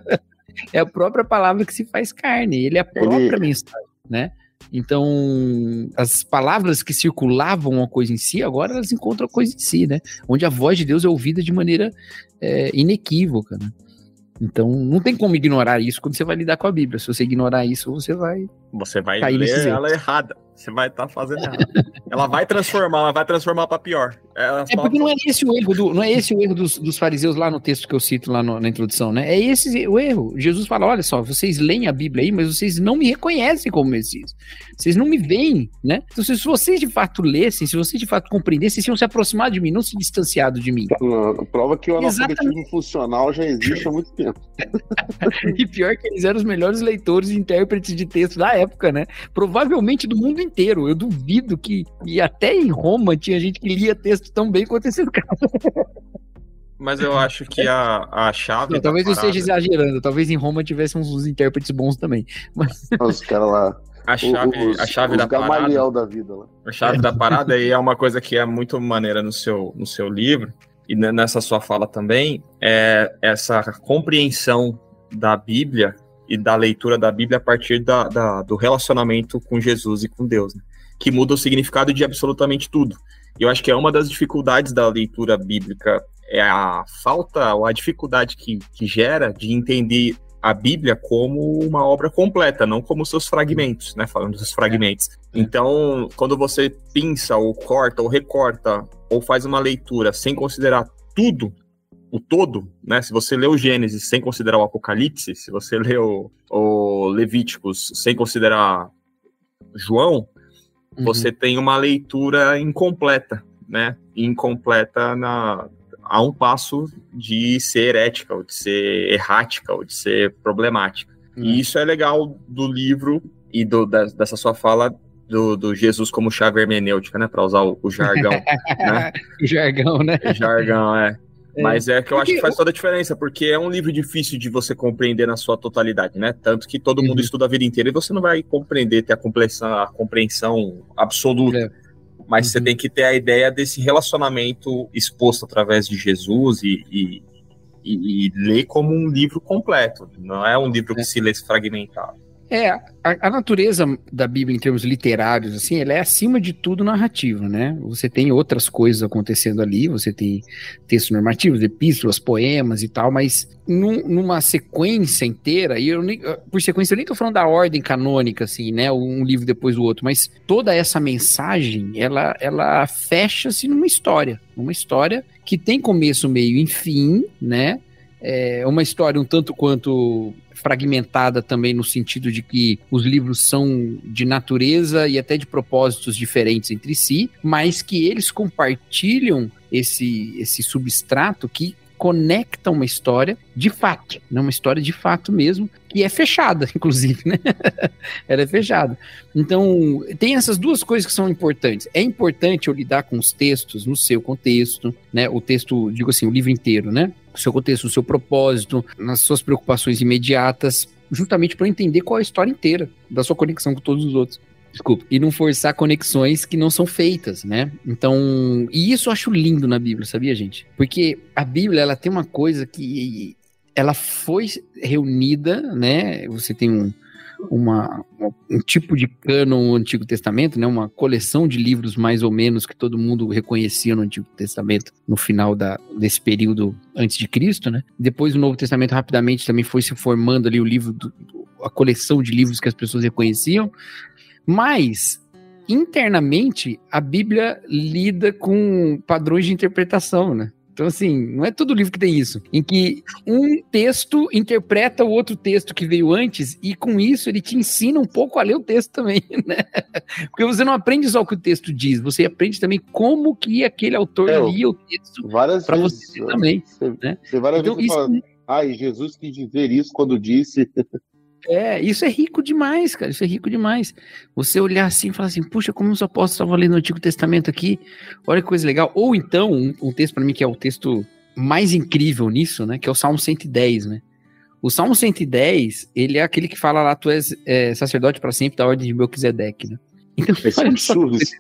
É a própria palavra que se faz carne. Ele é a própria ele... mensagem, né? Então, as palavras que circulavam uma coisa em si, agora elas encontram a coisa em si, né? Onde a voz de Deus é ouvida de maneira é, inequívoca, né? Então, não tem como ignorar isso quando você vai lidar com a Bíblia. Se você ignorar isso, você vai. Você vai ler ela errada. Você vai estar tá fazendo errado. ela vai transformar, ela vai transformar para pior. Ela é porque não é esse o erro, do, não é esse o erro dos, dos fariseus lá no texto que eu cito lá no, na introdução, né? É esse o erro. Jesus fala: olha só, vocês leem a Bíblia aí, mas vocês não me reconhecem como Messias. Vocês não me veem, né? Então, se vocês de fato lessem, se vocês de fato compreendessem, vocês iam se aproximar de mim, não se distanciado de mim. Prova que o analfabetismo funcional já existe há muito tempo. (laughs) e pior que eles eram os melhores leitores e intérpretes de texto da época, né? Provavelmente do mundo inteiro. Eu duvido que. E até em Roma tinha gente que lia texto tão bem quanto esse cara. Mas eu acho que a, a chave. Não, talvez eu esteja exagerando. Talvez em Roma tivesse uns, uns intérpretes bons também. Mas... Os caras lá. A chave, os, a chave da parada. da vida lá. A chave da parada aí é uma coisa que é muito maneira no seu, no seu livro e nessa sua fala também é essa compreensão da Bíblia e da leitura da Bíblia a partir da, da do relacionamento com Jesus e com Deus, né? que muda o significado de absolutamente tudo. E eu acho que é uma das dificuldades da leitura bíblica é a falta ou a dificuldade que, que gera de entender a Bíblia como uma obra completa, não como seus fragmentos, né? Falando dos fragmentos. É. Então, quando você pinça ou corta ou recorta ou faz uma leitura sem considerar tudo, o todo, né? Se você lê o Gênesis sem considerar o Apocalipse, se você lê o, o Levíticos sem considerar João, uhum. você tem uma leitura incompleta, né? Incompleta na, a um passo de ser herética, ou de ser errática, ou de ser problemática. Uhum. E isso é legal do livro e do, da, dessa sua fala do, do, Jesus como chave hermenêutica, né? Para usar o, o jargão. (laughs) né? O jargão, né? O jargão, é. É. Mas é que eu acho que faz toda a diferença, porque é um livro difícil de você compreender na sua totalidade, né? Tanto que todo uhum. mundo estuda a vida inteira e você não vai compreender, ter a compreensão, a compreensão absoluta. É. Mas uhum. você tem que ter a ideia desse relacionamento exposto através de Jesus e, e, e, e ler como um livro completo. Não é um livro que é. se lê fragmentado. É, a, a, natureza da Bíblia em termos literários, assim, ela é acima de tudo narrativa, né? Você tem outras coisas acontecendo ali, você tem textos normativos, epístolas, poemas e tal, mas num, numa sequência inteira, e eu nem, por sequência eu nem tô falando da ordem canônica, assim, né? Um livro depois do outro, mas toda essa mensagem, ela, ela fecha-se numa história, uma história que tem começo, meio e fim, né? É uma história um tanto quanto fragmentada também no sentido de que os livros são de natureza e até de propósitos diferentes entre si, mas que eles compartilham esse, esse substrato que conecta uma história de fato, né? uma história de fato mesmo, que é fechada, (laughs) inclusive, né? (laughs) Ela é fechada. Então, tem essas duas coisas que são importantes. É importante eu lidar com os textos no seu contexto, né? O texto, digo assim, o livro inteiro, né? Seu contexto, o seu propósito, nas suas preocupações imediatas, justamente para entender qual é a história inteira da sua conexão com todos os outros. Desculpa. E não forçar conexões que não são feitas, né? Então, e isso eu acho lindo na Bíblia, sabia, gente? Porque a Bíblia, ela tem uma coisa que ela foi reunida, né? Você tem um, uma, um tipo de cânon no Antigo Testamento, né? Uma coleção de livros mais ou menos que todo mundo reconhecia no Antigo Testamento no final da, desse período antes de Cristo, né? Depois o Novo Testamento rapidamente também foi se formando ali o livro do, a coleção de livros que as pessoas reconheciam, mas internamente a Bíblia lida com padrões de interpretação, né? Então, assim, não é todo livro que tem isso. Em que um texto interpreta o outro texto que veio antes, e com isso ele te ensina um pouco a ler o texto também, (laughs) né? Porque você não aprende só o que o texto diz, você aprende também como que aquele autor é, lia o texto para você também. Você, né? você várias então, vezes isso... fala, ai, Jesus quis dizer isso quando disse. (laughs) É, isso é rico demais, cara. Isso é rico demais. Você olhar assim e falar assim, puxa, como os apóstolos estavam lendo o Antigo Testamento aqui, olha que coisa legal. Ou então, um, um texto para mim que é o texto mais incrível nisso, né? Que é o Salmo 110, né? O Salmo 110, ele é aquele que fala lá, tu és é, sacerdote para sempre da ordem de Melquisedeque, né? Então, esse é um absurdo. Esse,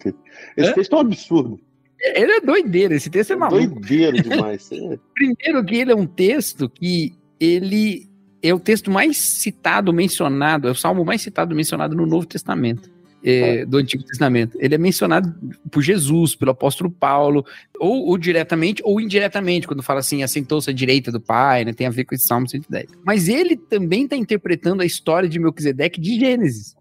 esse texto é um absurdo. Ele é doideiro, esse texto é, é maluco. Doideiro demais. Primeiro que ele é um texto que ele é o texto mais citado, mencionado, é o salmo mais citado, mencionado no Novo Testamento. É, do Antigo Testamento. Ele é mencionado por Jesus, pelo apóstolo Paulo, ou, ou diretamente ou indiretamente, quando fala assim, assentou-se à direita do Pai, né, tem a ver com esse Salmo 110. Mas ele também está interpretando a história de Melquisedeque de Gênesis.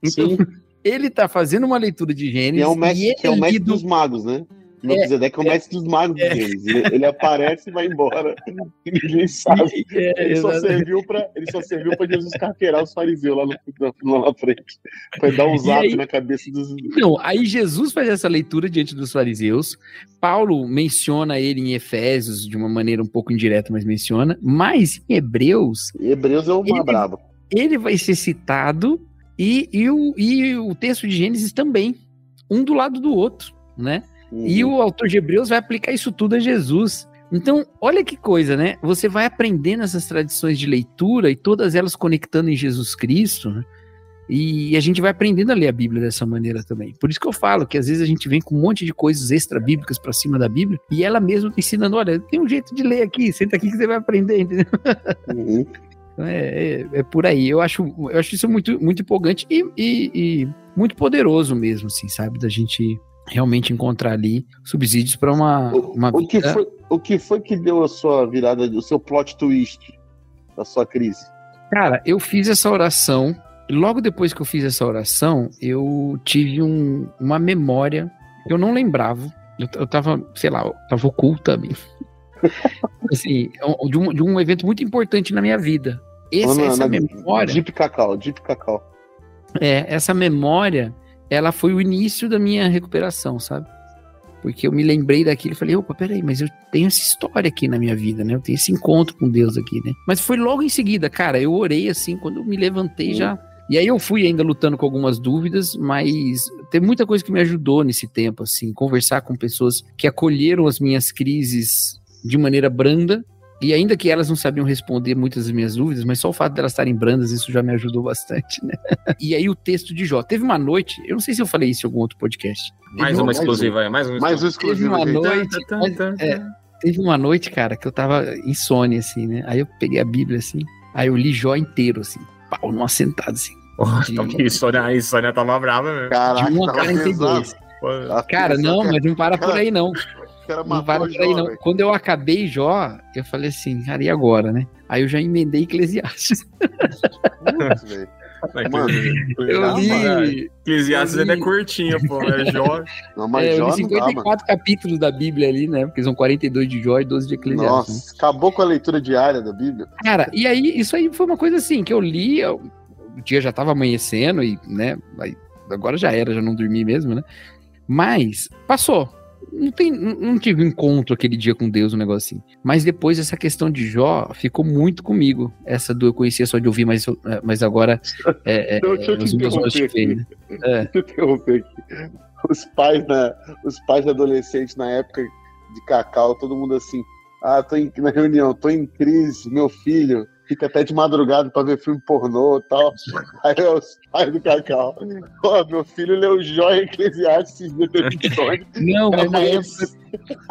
Então, Sim. (laughs) ele está fazendo uma leitura de Gênesis. E é o mestre, é, é o mestre dos magos, né? Melquisedeque é, é o mestre dos magos é, deles. Ele, ele, aparece e vai embora. (laughs) Ninguém sabe. É, ele, só serviu pra, ele só serviu para Jesus carqueirar os fariseus lá, no, lá na frente. Foi dar um zap aí, na cabeça dos. Não, aí Jesus faz essa leitura diante dos fariseus. Paulo menciona ele em Efésios de uma maneira um pouco indireta, mas menciona. Mas em Hebreus. Hebreus é o mais brabo. Ele vai ser citado e, e, o, e o texto de Gênesis também. Um do lado do outro, né? Uhum. E o autor de Hebreus vai aplicar isso tudo a Jesus. Então, olha que coisa, né? Você vai aprendendo essas tradições de leitura e todas elas conectando em Jesus Cristo, né? E a gente vai aprendendo a ler a Bíblia dessa maneira também. Por isso que eu falo que às vezes a gente vem com um monte de coisas extra-bíblicas para cima da Bíblia e ela mesma te ensinando: olha, tem um jeito de ler aqui, senta aqui que você vai aprender, entendeu? Uhum. Então é, é, é, por aí. Eu acho, eu acho isso muito, muito empolgante e, e, e muito poderoso mesmo, assim, sabe? Da gente realmente encontrar ali subsídios para uma, uma o, que foi, o que foi que deu a sua virada, o seu plot twist da sua crise? Cara, eu fiz essa oração. Logo depois que eu fiz essa oração, eu tive um, uma memória que eu não lembrava. Eu, eu tava, sei lá, eu tava oculta também. (laughs) assim, é de um, de um evento muito importante na minha vida. Essa na, memória. Deep Cacau, Deep Cacau. É, essa memória ela foi o início da minha recuperação, sabe? Porque eu me lembrei daquilo e falei, opa, peraí, mas eu tenho essa história aqui na minha vida, né? Eu tenho esse encontro com Deus aqui, né? Mas foi logo em seguida, cara, eu orei assim, quando eu me levantei já. E aí eu fui ainda lutando com algumas dúvidas, mas tem muita coisa que me ajudou nesse tempo, assim, conversar com pessoas que acolheram as minhas crises de maneira branda e ainda que elas não sabiam responder muitas das minhas dúvidas, mas só o fato delas estarem brandas, isso já me ajudou bastante, né? (laughs) E aí o texto de Jó. Teve uma noite, eu não sei se eu falei isso em algum outro podcast. Mais uma exclusiva, é, mais uma Mais uma exclusiva. Teve uma noite, é, teve uma noite, cara, que eu tava insônia, assim, né? Aí eu peguei a Bíblia, assim, aí eu li Jó inteiro, assim, pau, num assentado, assim. Oh, de... Insônia, a insônia tava brava, velho. Caraca, de 1 a 42. Cara, não, mas não para por aí, não cara não por aí, não. Quando eu acabei Jó, eu falei assim, cara, e agora, né? Aí eu já emendei Eclesiastes. Mano, eu li. Eclesiastes ainda é curtinho, pô. É Jó. (laughs) Não, mas é, Jó eu li 54 dá, capítulos da Bíblia ali, né? Porque são 42 de Jó e 12 de Eclesiastes. Nossa, né? acabou com a leitura diária da Bíblia. Cara, e aí, isso aí foi uma coisa assim, que eu li, eu, o dia já tava amanhecendo e, né? Agora já era, já não dormi mesmo, né? Mas passou não, tem, não tive encontro aquele dia com Deus, um negócio assim. Mas depois essa questão de Jó ficou muito comigo. Essa do eu conhecia só de ouvir, mas, mas agora é, é, deixa eu te interromper aqui. Né? É. Deixa eu interromper aqui. Os pais, né, os pais adolescentes na época de Cacau, todo mundo assim, ah, tô em, na reunião, tô em crise, meu filho fica até de madrugada pra ver filme pornô e tal. Aí os pais do Cacau. Pô, meu filho leu Joia Eclesiastes de. Não, mas na época,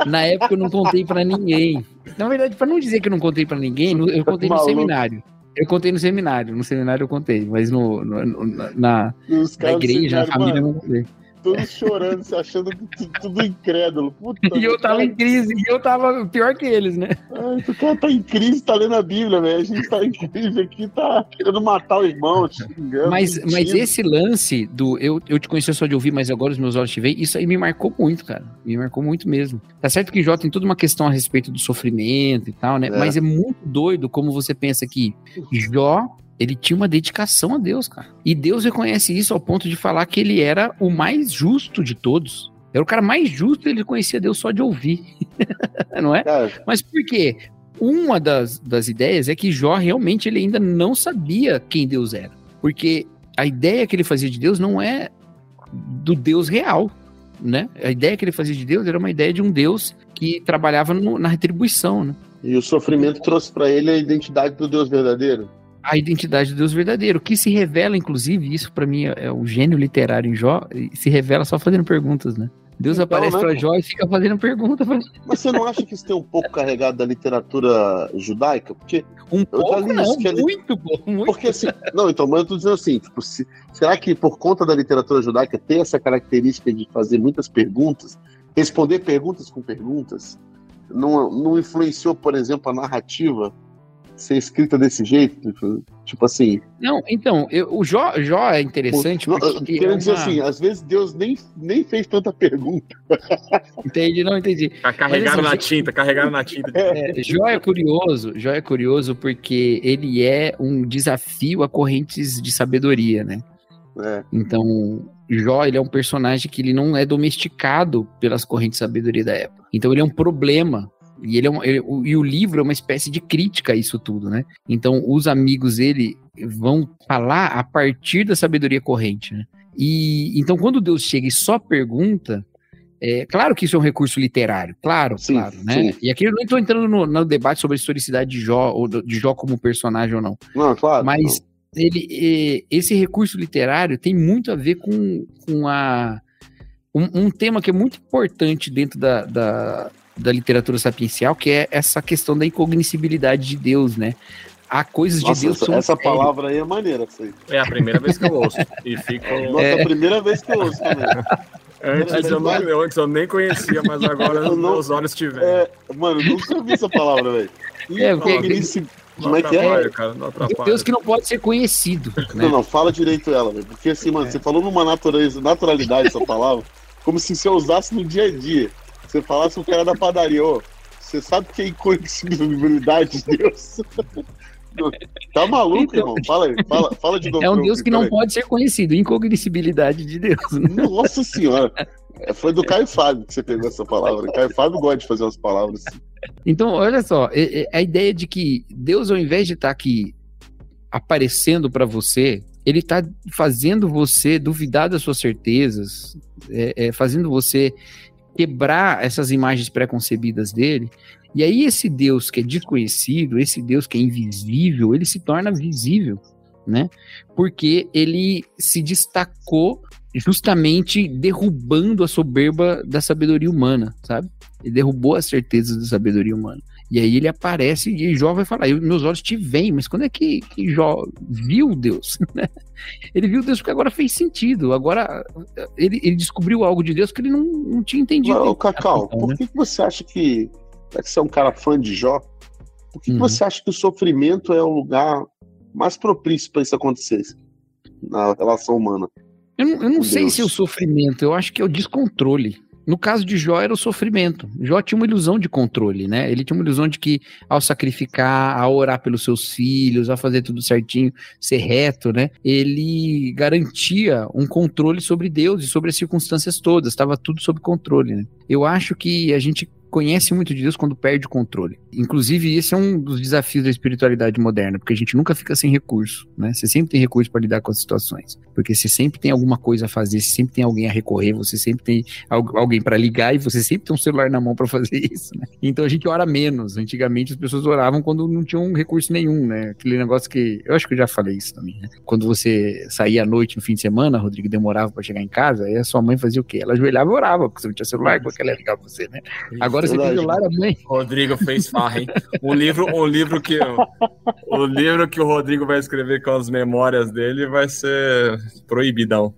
na época eu não contei pra ninguém. Na verdade, pra não dizer que eu não contei pra ninguém, eu contei no seminário. Eu contei no seminário, no seminário eu contei, mas no, no na, na igreja, na família, eu não contei. Todos chorando, se achando tudo, tudo incrédulo. Puta, e eu tava cara. em crise, e eu tava pior que eles, né? Ai, o cara tá em crise, tá lendo a Bíblia, velho. A gente tá em crise aqui, tá querendo matar o irmão, xingando. Mas, mas esse lance do eu, eu te conhecia só de ouvir, mas agora os meus olhos te veem, isso aí me marcou muito, cara. Me marcou muito mesmo. Tá certo que Jó tem toda uma questão a respeito do sofrimento e tal, né? É. Mas é muito doido como você pensa que Jó ele tinha uma dedicação a Deus, cara. E Deus reconhece isso ao ponto de falar que ele era o mais justo de todos. Era o cara mais justo, ele conhecia Deus só de ouvir. (laughs) não é? é? Mas por quê? Uma das, das ideias é que Jó realmente ele ainda não sabia quem Deus era. Porque a ideia que ele fazia de Deus não é do Deus real, né? A ideia que ele fazia de Deus era uma ideia de um Deus que trabalhava no, na retribuição, né? E o sofrimento trouxe para ele a identidade do Deus verdadeiro a identidade de Deus verdadeiro, que se revela, inclusive, isso para mim é, é o gênio literário em Jó, se revela só fazendo perguntas, né? Deus então, aparece né, para Jó e fica fazendo pergunta. Pra... Mas você não acha que isso tem um pouco carregado da literatura judaica? Porque um pouco, não, muito, é... muito. Porque assim, não, então, mas eu tô dizendo assim, tipo, se, será que por conta da literatura judaica tem essa característica de fazer muitas perguntas, responder perguntas com perguntas, não, não influenciou, por exemplo, a narrativa ser escrita desse jeito? Tipo, tipo assim. Não, então, eu, o Jó, Jó é interessante. Não, porque querendo é uma... dizer assim, às vezes Deus nem, nem fez tanta pergunta. (laughs) Entendi, não entendi. Tá carregaram assim, na tinta, carregaram na tinta. É, Jó é curioso, Jó é curioso porque ele é um desafio a correntes de sabedoria, né? É. Então, Jó, ele é um personagem que ele não é domesticado pelas correntes de sabedoria da época. Então, ele é um problema e, ele é um, ele, o, e o livro é uma espécie de crítica a isso tudo, né? Então, os amigos dele vão falar a partir da sabedoria corrente, né? E então, quando Deus chega e só pergunta, é claro que isso é um recurso literário, claro, sim, claro, né? Sim. E aqui eu não estou entrando no, no, debate sobre a historicidade de Jó, ou de Jó como personagem ou não. Não, claro. Mas não. ele, esse recurso literário tem muito a ver com, com a, um, um tema que é muito importante dentro da, da, da literatura sapiencial, que é essa questão da incognoscibilidade de Deus, né? Há coisas Nossa, de Deus essa, essa palavra aí é maneira. É a primeira vez que eu ouço. E fico... Nossa, é a primeira vez que eu ouço também. Antes eu, não, antes eu nem conhecia, mas agora não, meus olhos tiveram. É, mano, nunca vi essa palavra, velho. É, porque... Como é que é? Cara, não Deus que não pode ser conhecido. Né? Não, não, fala direito ela, velho. Porque assim, mano, é. você falou numa natureza, naturalidade essa palavra, como se você usasse no dia a dia. Você falasse o cara da padaria, ô, você sabe que é inconhecibilidade de (laughs) Deus? Tá maluco, então, irmão? Fala aí, fala, fala de novo. É um Deus que não aí. pode ser conhecido, incognoscibilidade de Deus. Né? Nossa senhora. É, foi do (laughs) Caio Fábio que você pegou essa palavra. Caio Fábio gosta de fazer umas palavras assim. Então, olha só, a ideia de que Deus, ao invés de estar tá aqui aparecendo para você, ele está fazendo você duvidar das suas certezas, é, é, fazendo você quebrar essas imagens preconcebidas dele. E aí esse Deus que é desconhecido, esse Deus que é invisível, ele se torna visível, né? Porque ele se destacou justamente derrubando a soberba da sabedoria humana, sabe? Ele derrubou as certezas da sabedoria humana. E aí ele aparece e Jó vai falar: meus olhos te veem, mas quando é que, que Jó viu Deus? (laughs) Né? ele viu Deus porque agora fez sentido. Agora ele, ele descobriu algo de Deus que ele não, não tinha entendido. Ô, Cacau, por né? que, que você acha que. Já que você é um cara fã de Jó, por que, uhum. que você acha que o sofrimento é o lugar mais propício para isso acontecer na relação humana? Eu não, eu não sei Deus. se é o sofrimento, eu acho que é o descontrole. No caso de Jó era o sofrimento. Jó tinha uma ilusão de controle, né? Ele tinha uma ilusão de que ao sacrificar, ao orar pelos seus filhos, a fazer tudo certinho, ser reto, né? Ele garantia um controle sobre Deus e sobre as circunstâncias todas. Estava tudo sob controle, né? Eu acho que a gente conhece muito de Deus quando perde o controle. Inclusive, esse é um dos desafios da espiritualidade moderna, porque a gente nunca fica sem recurso, né? Você sempre tem recurso para lidar com as situações, porque você sempre tem alguma coisa a fazer, você sempre tem alguém a recorrer, você sempre tem alguém para ligar e você sempre tem um celular na mão para fazer (laughs) isso, né? Então a gente ora menos. Antigamente as pessoas oravam quando não tinham recurso nenhum, né? Aquele negócio que eu acho que eu já falei isso também, né? Quando você saía à noite no fim de semana, Rodrigo demorava para chegar em casa, aí a sua mãe fazia o quê? Ela ajoelhava e orava, porque você não tinha celular, como é que ela ia ligar pra você, né? Agora Agora você tem celular, a mãe. Rodrigo fez farra, hein? O livro, o livro que o livro que o Rodrigo vai escrever com as memórias dele vai ser proibidão.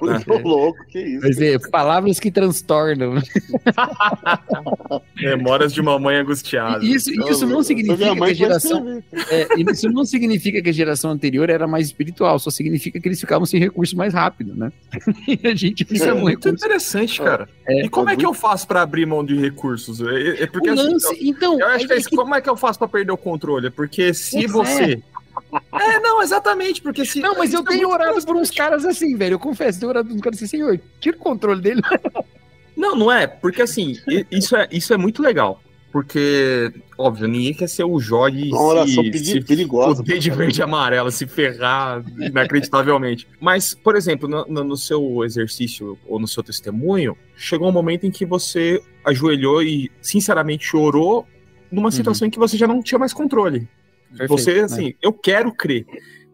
Muito é. louco, que isso. Quer dizer, palavras que transtornam. (laughs) Memórias de mamãe angustiada. Isso, isso não significa que a geração. É, isso não significa que a geração anterior era mais espiritual, só significa que eles ficavam sem recurso mais rápido, né? (laughs) E a gente fica é, muito recurso. interessante, cara. É, e como é, que eu faço para abrir mão de recursos? É, é porque assim, lance, assim, então, eu acho que, é, que como é que eu faço para perder o controle? Porque se você é, não, exatamente, porque se. Não, mas eu tenho orado por uns caras assim, velho. Eu confesso, eu tenho orado por uns caras assim, senhor, tira o controle dele. Não, não é, porque assim, isso é, isso é muito legal. Porque, óbvio, ninguém quer ser o Jorge oração se, se perigosa. de verde e amarelo, se ferrar inacreditavelmente. Mas, por exemplo, no, no, seu exercício ou no seu testemunho, chegou um momento em que você ajoelhou e, sinceramente, chorou numa uhum. situação uhum. em que você já não tinha mais controle. Perfeito, você, né? assim, né? eu quero crer.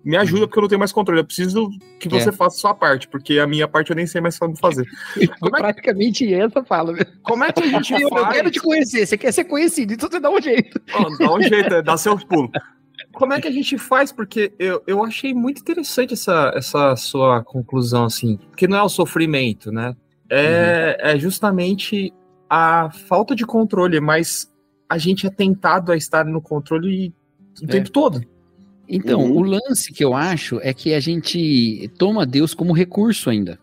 Me ajuda uhum. porque eu não tenho mais controle. Eu preciso que você é. faça a sua parte, porque a minha parte eu nem sei mais como fazer. (laughs) Como é praticamente essa fala. Como é que a (laughs) gente eu, faz? Eu quero te conhecer. Você quer ser conhecido, então você dá um jeito. Oh, dá um jeito, é, dá seus pulos. Como é que a (laughs) gente faz? Porque eu, eu achei muito interessante essa, essa sua conclusão, assim. Porque não é o sofrimento, né? É, uhum. é justamente a falta de controle, mas a gente é tentado a estar no controle o é. tempo todo. Então, uhum. o lance que eu acho é que a gente toma Deus como recurso ainda.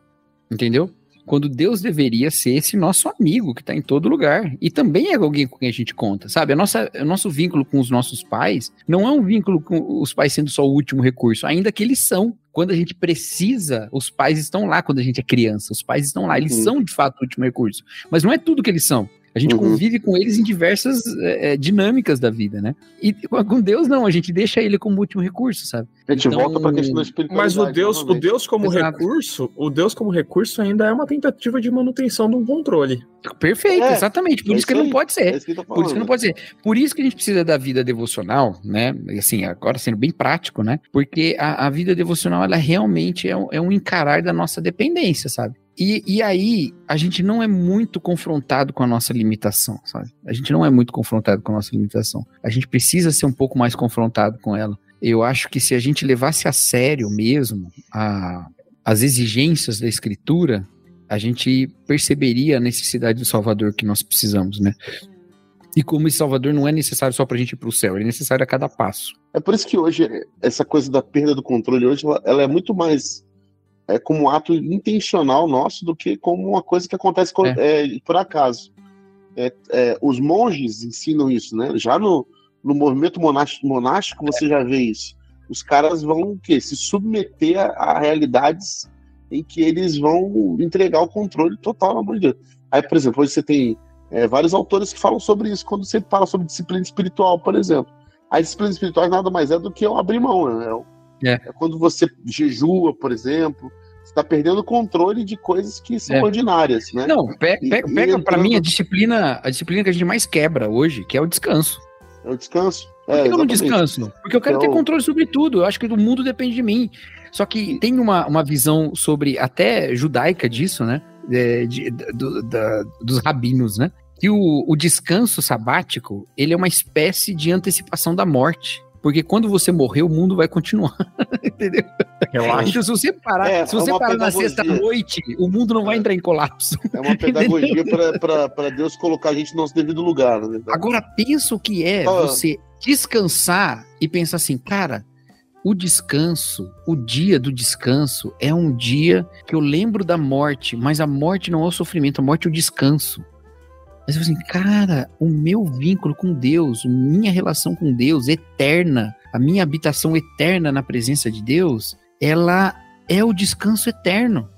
Entendeu? Quando Deus deveria ser esse nosso amigo que está em todo lugar. E também é alguém com quem a gente conta, sabe? A nossa, o nosso vínculo com os nossos pais não é um vínculo com os pais sendo só o último recurso, ainda que eles são. Quando a gente precisa, os pais estão lá quando a gente é criança. Os pais estão lá, eles uhum. são de fato o último recurso. Mas não é tudo que eles são. A gente uhum. convive com eles em diversas é, dinâmicas da vida, né? E com Deus não, a gente deixa ele como último recurso, sabe? A gente então, volta para a questão da espiritualidade. Mas o Deus, o Deus como Exato. recurso, o Deus como recurso ainda é uma tentativa de manutenção de um controle. Perfeito, é, exatamente. Por é isso que ele não pode ser. É isso por isso que não pode ser. Por isso que a gente precisa da vida devocional, né? Assim, agora sendo bem prático, né? Porque a, a vida devocional, ela realmente é um, é um encarar da nossa dependência, sabe? E, e aí, a gente não é muito confrontado com a nossa limitação, sabe? A gente não é muito confrontado com a nossa limitação. A gente precisa ser um pouco mais confrontado com ela. Eu acho que se a gente levasse a sério mesmo a, as exigências da escritura, a gente perceberia a necessidade do Salvador que nós precisamos, né? E como esse Salvador não é necessário só para a gente ir para o céu, ele é necessário a cada passo. É por isso que hoje, essa coisa da perda do controle, hoje, ela é muito mais é, como um ato intencional nosso do que como uma coisa que acontece é. É, por acaso. É, é, os monges ensinam isso, né? Já no, no movimento monástico, monástico você já vê isso. Os caras vão o quê? se submeter a, a, realidades em que eles vão entregar o controle total na mão de Deus. Aí, por exemplo, hoje você tem é, vários autores que falam sobre isso, quando você fala sobre disciplina espiritual, por exemplo. A disciplina espiritual nada mais é do que eu abrir mão, né? É. é quando você jejua, por exemplo, você está perdendo o controle de coisas que são é. ordinárias, né? Não, pe pe e, pega para mim a disciplina, a disciplina que a gente mais quebra hoje, que é o descanso. É o descanso. Por que, é, eu não descanso? Porque eu quero então... ter controle sobre tudo. Eu acho que o mundo depende de mim. Só que tem uma, uma visão sobre, até judaica disso, né? De, de, do, da, dos rabinos, né? Que o, o descanso sabático, ele é uma espécie de antecipação da morte. Porque quando você morrer, o mundo vai continuar. (laughs) Entendeu? Relaxa. Então, se você parar, é, se você é parar na sexta-noite, o mundo não vai é. entrar em colapso. É uma pedagogia (laughs) para Deus colocar a gente no nosso devido lugar. Né? Agora, pensa o que é ah. você descansar e pensar assim, cara, o descanso, o dia do descanso, é um dia que eu lembro da morte, mas a morte não é o sofrimento, a morte é o descanso. Mas assim, cara, o meu vínculo com Deus, minha relação com Deus eterna, a minha habitação eterna na presença de Deus, ela é o descanso eterno.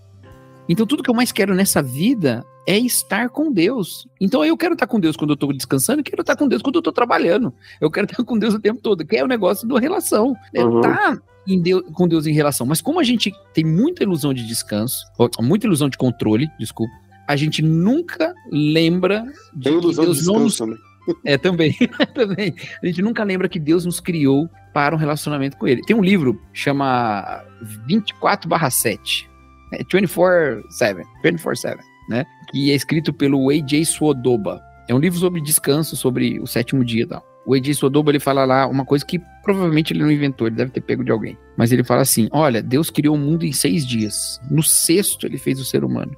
Então tudo que eu mais quero nessa vida é estar com Deus. Então eu quero estar com Deus quando eu estou descansando, e quero estar com Deus quando eu estou trabalhando. Eu quero estar com Deus o tempo todo, que é o negócio da relação. É uhum. tá Deus, com Deus em relação. Mas como a gente tem muita ilusão de descanso, muita ilusão de controle, desculpa, a gente nunca lembra de que Deus de não nos... Também. É, também, (laughs) também. A gente nunca lembra que Deus nos criou para um relacionamento com Ele. Tem um livro chama 24 7. É 24-7, 24-7, né? Que é escrito pelo A.J. Swodoba. É um livro sobre descanso, sobre o sétimo dia e tal. O Edson Odobo, ele fala lá uma coisa que provavelmente ele não inventou, ele deve ter pego de alguém. Mas ele fala assim: olha, Deus criou o mundo em seis dias. No sexto, ele fez o ser humano.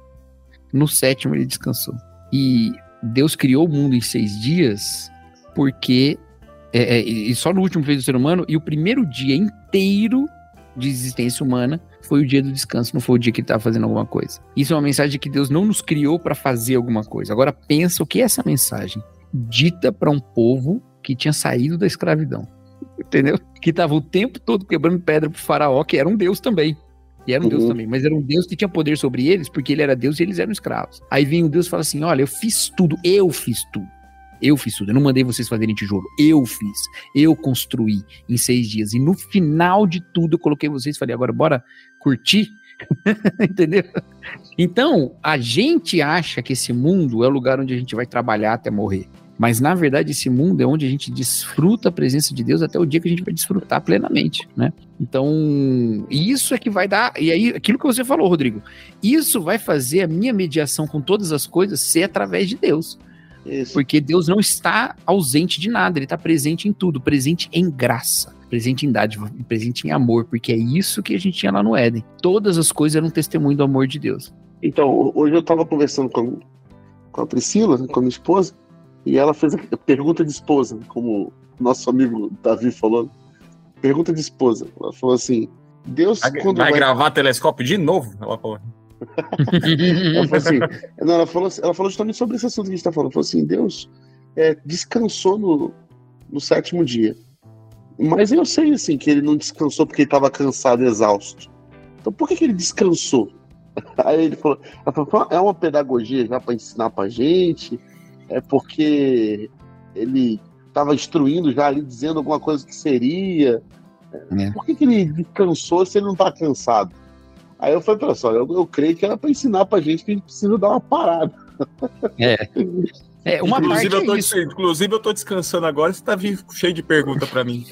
No sétimo, ele descansou. E Deus criou o mundo em seis dias porque. É, é, e só no último fez o ser humano, e o primeiro dia inteiro de existência humana foi o dia do descanso, não foi o dia que ele estava fazendo alguma coisa. Isso é uma mensagem de que Deus não nos criou para fazer alguma coisa. Agora pensa o que é essa mensagem dita para um povo que tinha saído da escravidão. Entendeu? Que estava o tempo todo quebrando pedra pro faraó, que era um deus também. E era um uhum. deus também, mas era um deus que tinha poder sobre eles, porque ele era deus e eles eram escravos. Aí vem o deus e fala assim: Olha, eu fiz tudo, eu fiz tudo. Eu fiz tudo, eu não mandei vocês fazerem tijolo, eu fiz, eu construí em seis dias. E no final de tudo eu coloquei vocês e falei, agora bora curtir? (laughs) Entendeu? Então, a gente acha que esse mundo é o lugar onde a gente vai trabalhar até morrer. Mas na verdade esse mundo é onde a gente desfruta a presença de Deus até o dia que a gente vai desfrutar plenamente, né? Então, isso é que vai dar, e aí aquilo que você falou, Rodrigo, isso vai fazer a minha mediação com todas as coisas ser através de Deus. Isso. Porque Deus não está ausente de nada, ele está presente em tudo, presente em graça, presente em dádiva, presente em amor, porque é isso que a gente tinha lá no Éden. Todas as coisas eram testemunho do amor de Deus. Então, hoje eu estava conversando com, com a Priscila, com a minha esposa, e ela fez a pergunta de esposa, como nosso amigo Davi falou. Pergunta de esposa. Ela falou assim: Deus. Vai, quando vai, vai... gravar telescópio de novo? Ela falou. (laughs) ela falou assim, não, ela falou, ela falou justamente sobre esse assunto que a gente está falando. Ela falou assim: Deus é, descansou no, no sétimo dia. Mas eu sei assim que ele não descansou porque ele estava cansado, exausto. Então por que, que ele descansou? (laughs) Aí ele falou, falou é uma pedagogia já para ensinar para gente, é porque ele estava instruindo já ali, dizendo alguma coisa que seria. É. Por que, que ele descansou se ele não está cansado? Aí eu falei, pessoal, eu, eu creio que era para ensinar para gente que a gente precisa dar uma parada. É. É, uma inclusive, eu tô, é isso. inclusive, eu tô descansando agora, você tá vindo cheio de pergunta para mim.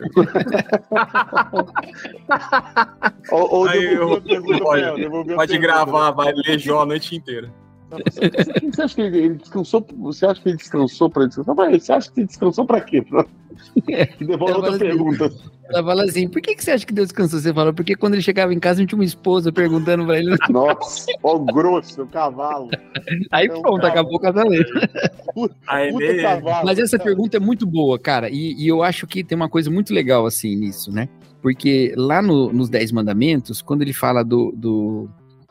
ou, ou Aí, eu, pode, pode gravar, vai ler Jó a noite inteira. Você acha que ele descansou? Você acha que ele descansou para descansar? Você acha que ele descansou para quê? Pra... É, (laughs) Devolve outra assim, pergunta. Ela fala assim: por que, que você acha que Deus descansou? Você fala, porque quando ele chegava em casa, não tinha uma esposa perguntando pra ele. (laughs) Nossa, ó, o grosso, o cavalo. Aí é um pronto, cavalo. acabou o casamento. (laughs) Mas essa pergunta é muito boa, cara. E, e, eu acho que tem uma coisa muito legal assim nisso, né? Porque lá no, nos Dez Mandamentos, quando ele fala do, do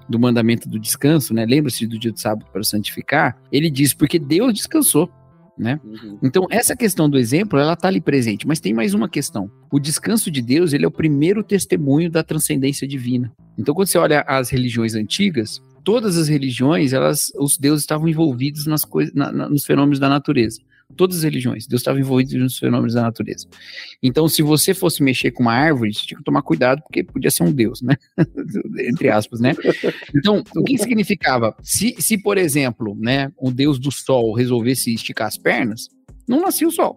do mandamento do descanso, né? Lembra-se do dia do sábado para santificar. Ele diz porque Deus descansou. Né? Uhum. Então essa questão do exemplo ela está ali presente, mas tem mais uma questão. O descanso de Deus ele é o primeiro testemunho da transcendência divina. Então quando você olha as religiões antigas, todas as religiões elas, os deuses estavam envolvidos nas coisas, na, na, nos fenômenos da natureza. Todas as religiões. Deus estava envolvido nos fenômenos da natureza. Então, se você fosse mexer com uma árvore, você tinha que tomar cuidado, porque podia ser um Deus, né? (laughs) Entre aspas, né? Então, o que significava? Se, se, por exemplo, né, o Deus do Sol resolvesse esticar as pernas, não nascia o Sol.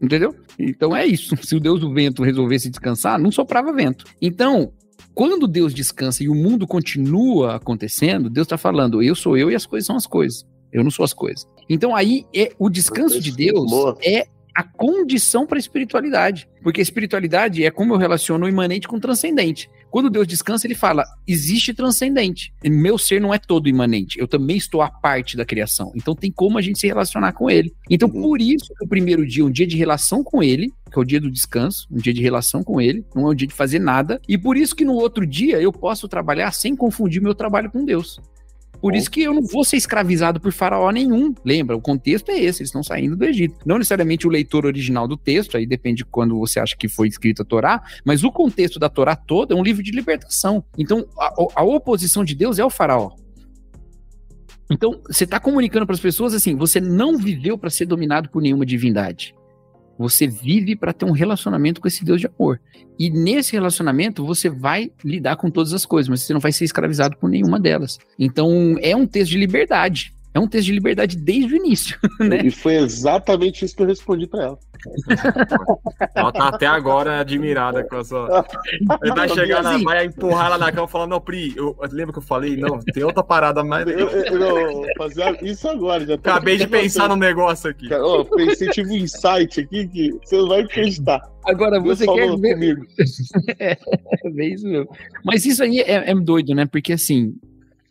Entendeu? Então é isso. Se o Deus do vento resolvesse descansar, não soprava vento. Então, quando Deus descansa e o mundo continua acontecendo, Deus está falando: eu sou eu e as coisas são as coisas. Eu não sou as coisas. Então aí é o descanso de Deus é a condição para a espiritualidade. Porque a espiritualidade é como eu relaciono o imanente com o transcendente. Quando Deus descansa, ele fala: existe transcendente. Meu ser não é todo imanente. Eu também estou a parte da criação. Então tem como a gente se relacionar com ele. Então, uhum. por isso que o primeiro dia é um dia de relação com ele, que é o dia do descanso, um dia de relação com ele, não é um dia de fazer nada. E por isso que no outro dia eu posso trabalhar sem confundir meu trabalho com Deus. Por isso que eu não vou ser escravizado por faraó nenhum. Lembra, o contexto é esse, eles estão saindo do Egito. Não necessariamente o leitor original do texto, aí depende de quando você acha que foi escrita a Torá, mas o contexto da Torá toda é um livro de libertação. Então, a, a oposição de Deus é o faraó. Então, você está comunicando para as pessoas assim: você não viveu para ser dominado por nenhuma divindade. Você vive para ter um relacionamento com esse Deus de amor. E nesse relacionamento você vai lidar com todas as coisas, mas você não vai ser escravizado por nenhuma delas. Então é um texto de liberdade. É um texto de liberdade desde o início, (laughs) né? E foi exatamente isso que eu respondi para ela. (laughs) ela tá até agora admirada com a sua. Ele vai chegar, na, vai empurrar ela na cama e falar: Não, Pri, eu, lembra que eu falei? Não, tem outra parada mais. Eu, eu, eu fazer isso agora. Já Acabei de pensar no negócio aqui. Oh, pensei, tive um insight aqui que você não vai acreditar. Agora, você quer ver. Comigo. (laughs) é, é isso mesmo. Mas isso aí é, é doido, né? Porque assim,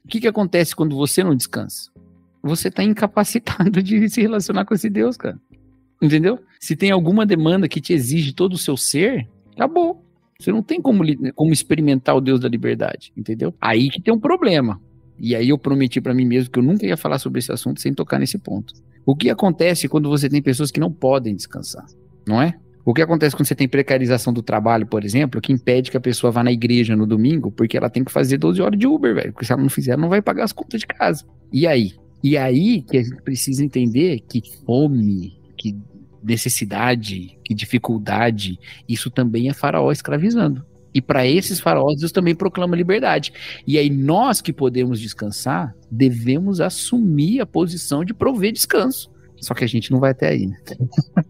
o que, que acontece quando você não descansa? Você tá incapacitado (laughs) de se relacionar com esse Deus, cara. Entendeu? Se tem alguma demanda que te exige todo o seu ser, acabou. Você não tem como, como experimentar o Deus da liberdade, entendeu? Aí que tem um problema. E aí eu prometi para mim mesmo que eu nunca ia falar sobre esse assunto sem tocar nesse ponto. O que acontece quando você tem pessoas que não podem descansar, não é? O que acontece quando você tem precarização do trabalho, por exemplo, que impede que a pessoa vá na igreja no domingo, porque ela tem que fazer 12 horas de Uber, velho. Porque se ela não fizer, ela não vai pagar as contas de casa. E aí? E aí que a gente precisa entender que fome, que necessidade, que dificuldade, isso também é faraó escravizando. E para esses faraós, Deus também proclama liberdade. E aí nós que podemos descansar, devemos assumir a posição de prover descanso. Só que a gente não vai até aí, né?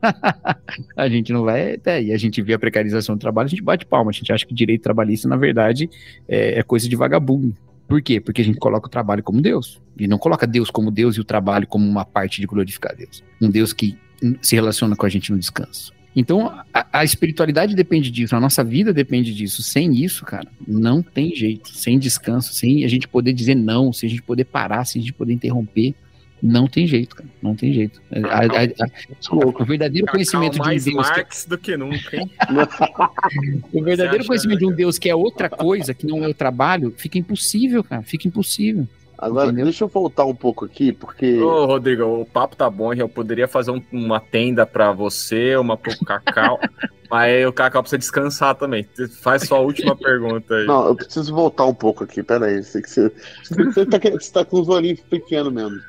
(laughs) a gente não vai até aí. A gente vê a precarização do trabalho, a gente bate palma. A gente acha que direito trabalhista, na verdade, é, é coisa de vagabundo. Por quê? Porque a gente coloca o trabalho como Deus. E não coloca Deus como Deus e o trabalho como uma parte de glorificar Deus. Um Deus que se relaciona com a gente no descanso. Então, a, a, espiritualidade depende disso, a nossa vida depende disso. Sem isso, cara, não tem jeito. Sem descanso, sem a gente poder dizer não, sem a gente poder parar, sem a gente poder interromper, não tem jeito, cara. Não tem jeito. A, a, o verdadeiro conhecimento de um Deus. Marx que... do que nunca, hein? (laughs) o verdadeiro conhecimento de um Deus que é outra coisa, que não é o trabalho, fica impossível, cara. Fica impossível. Agora, Entendeu? deixa eu voltar um pouco aqui, porque. Ô, Rodrigo, o papo tá bom, eu poderia fazer um, uma tenda para você, uma pro Cacau, (laughs) mas o Cacau precisa descansar também. Faz sua última pergunta aí. Não, eu preciso voltar um pouco aqui, peraí. Você, você, você, tá, você tá com os olhinhos pequenos mesmo.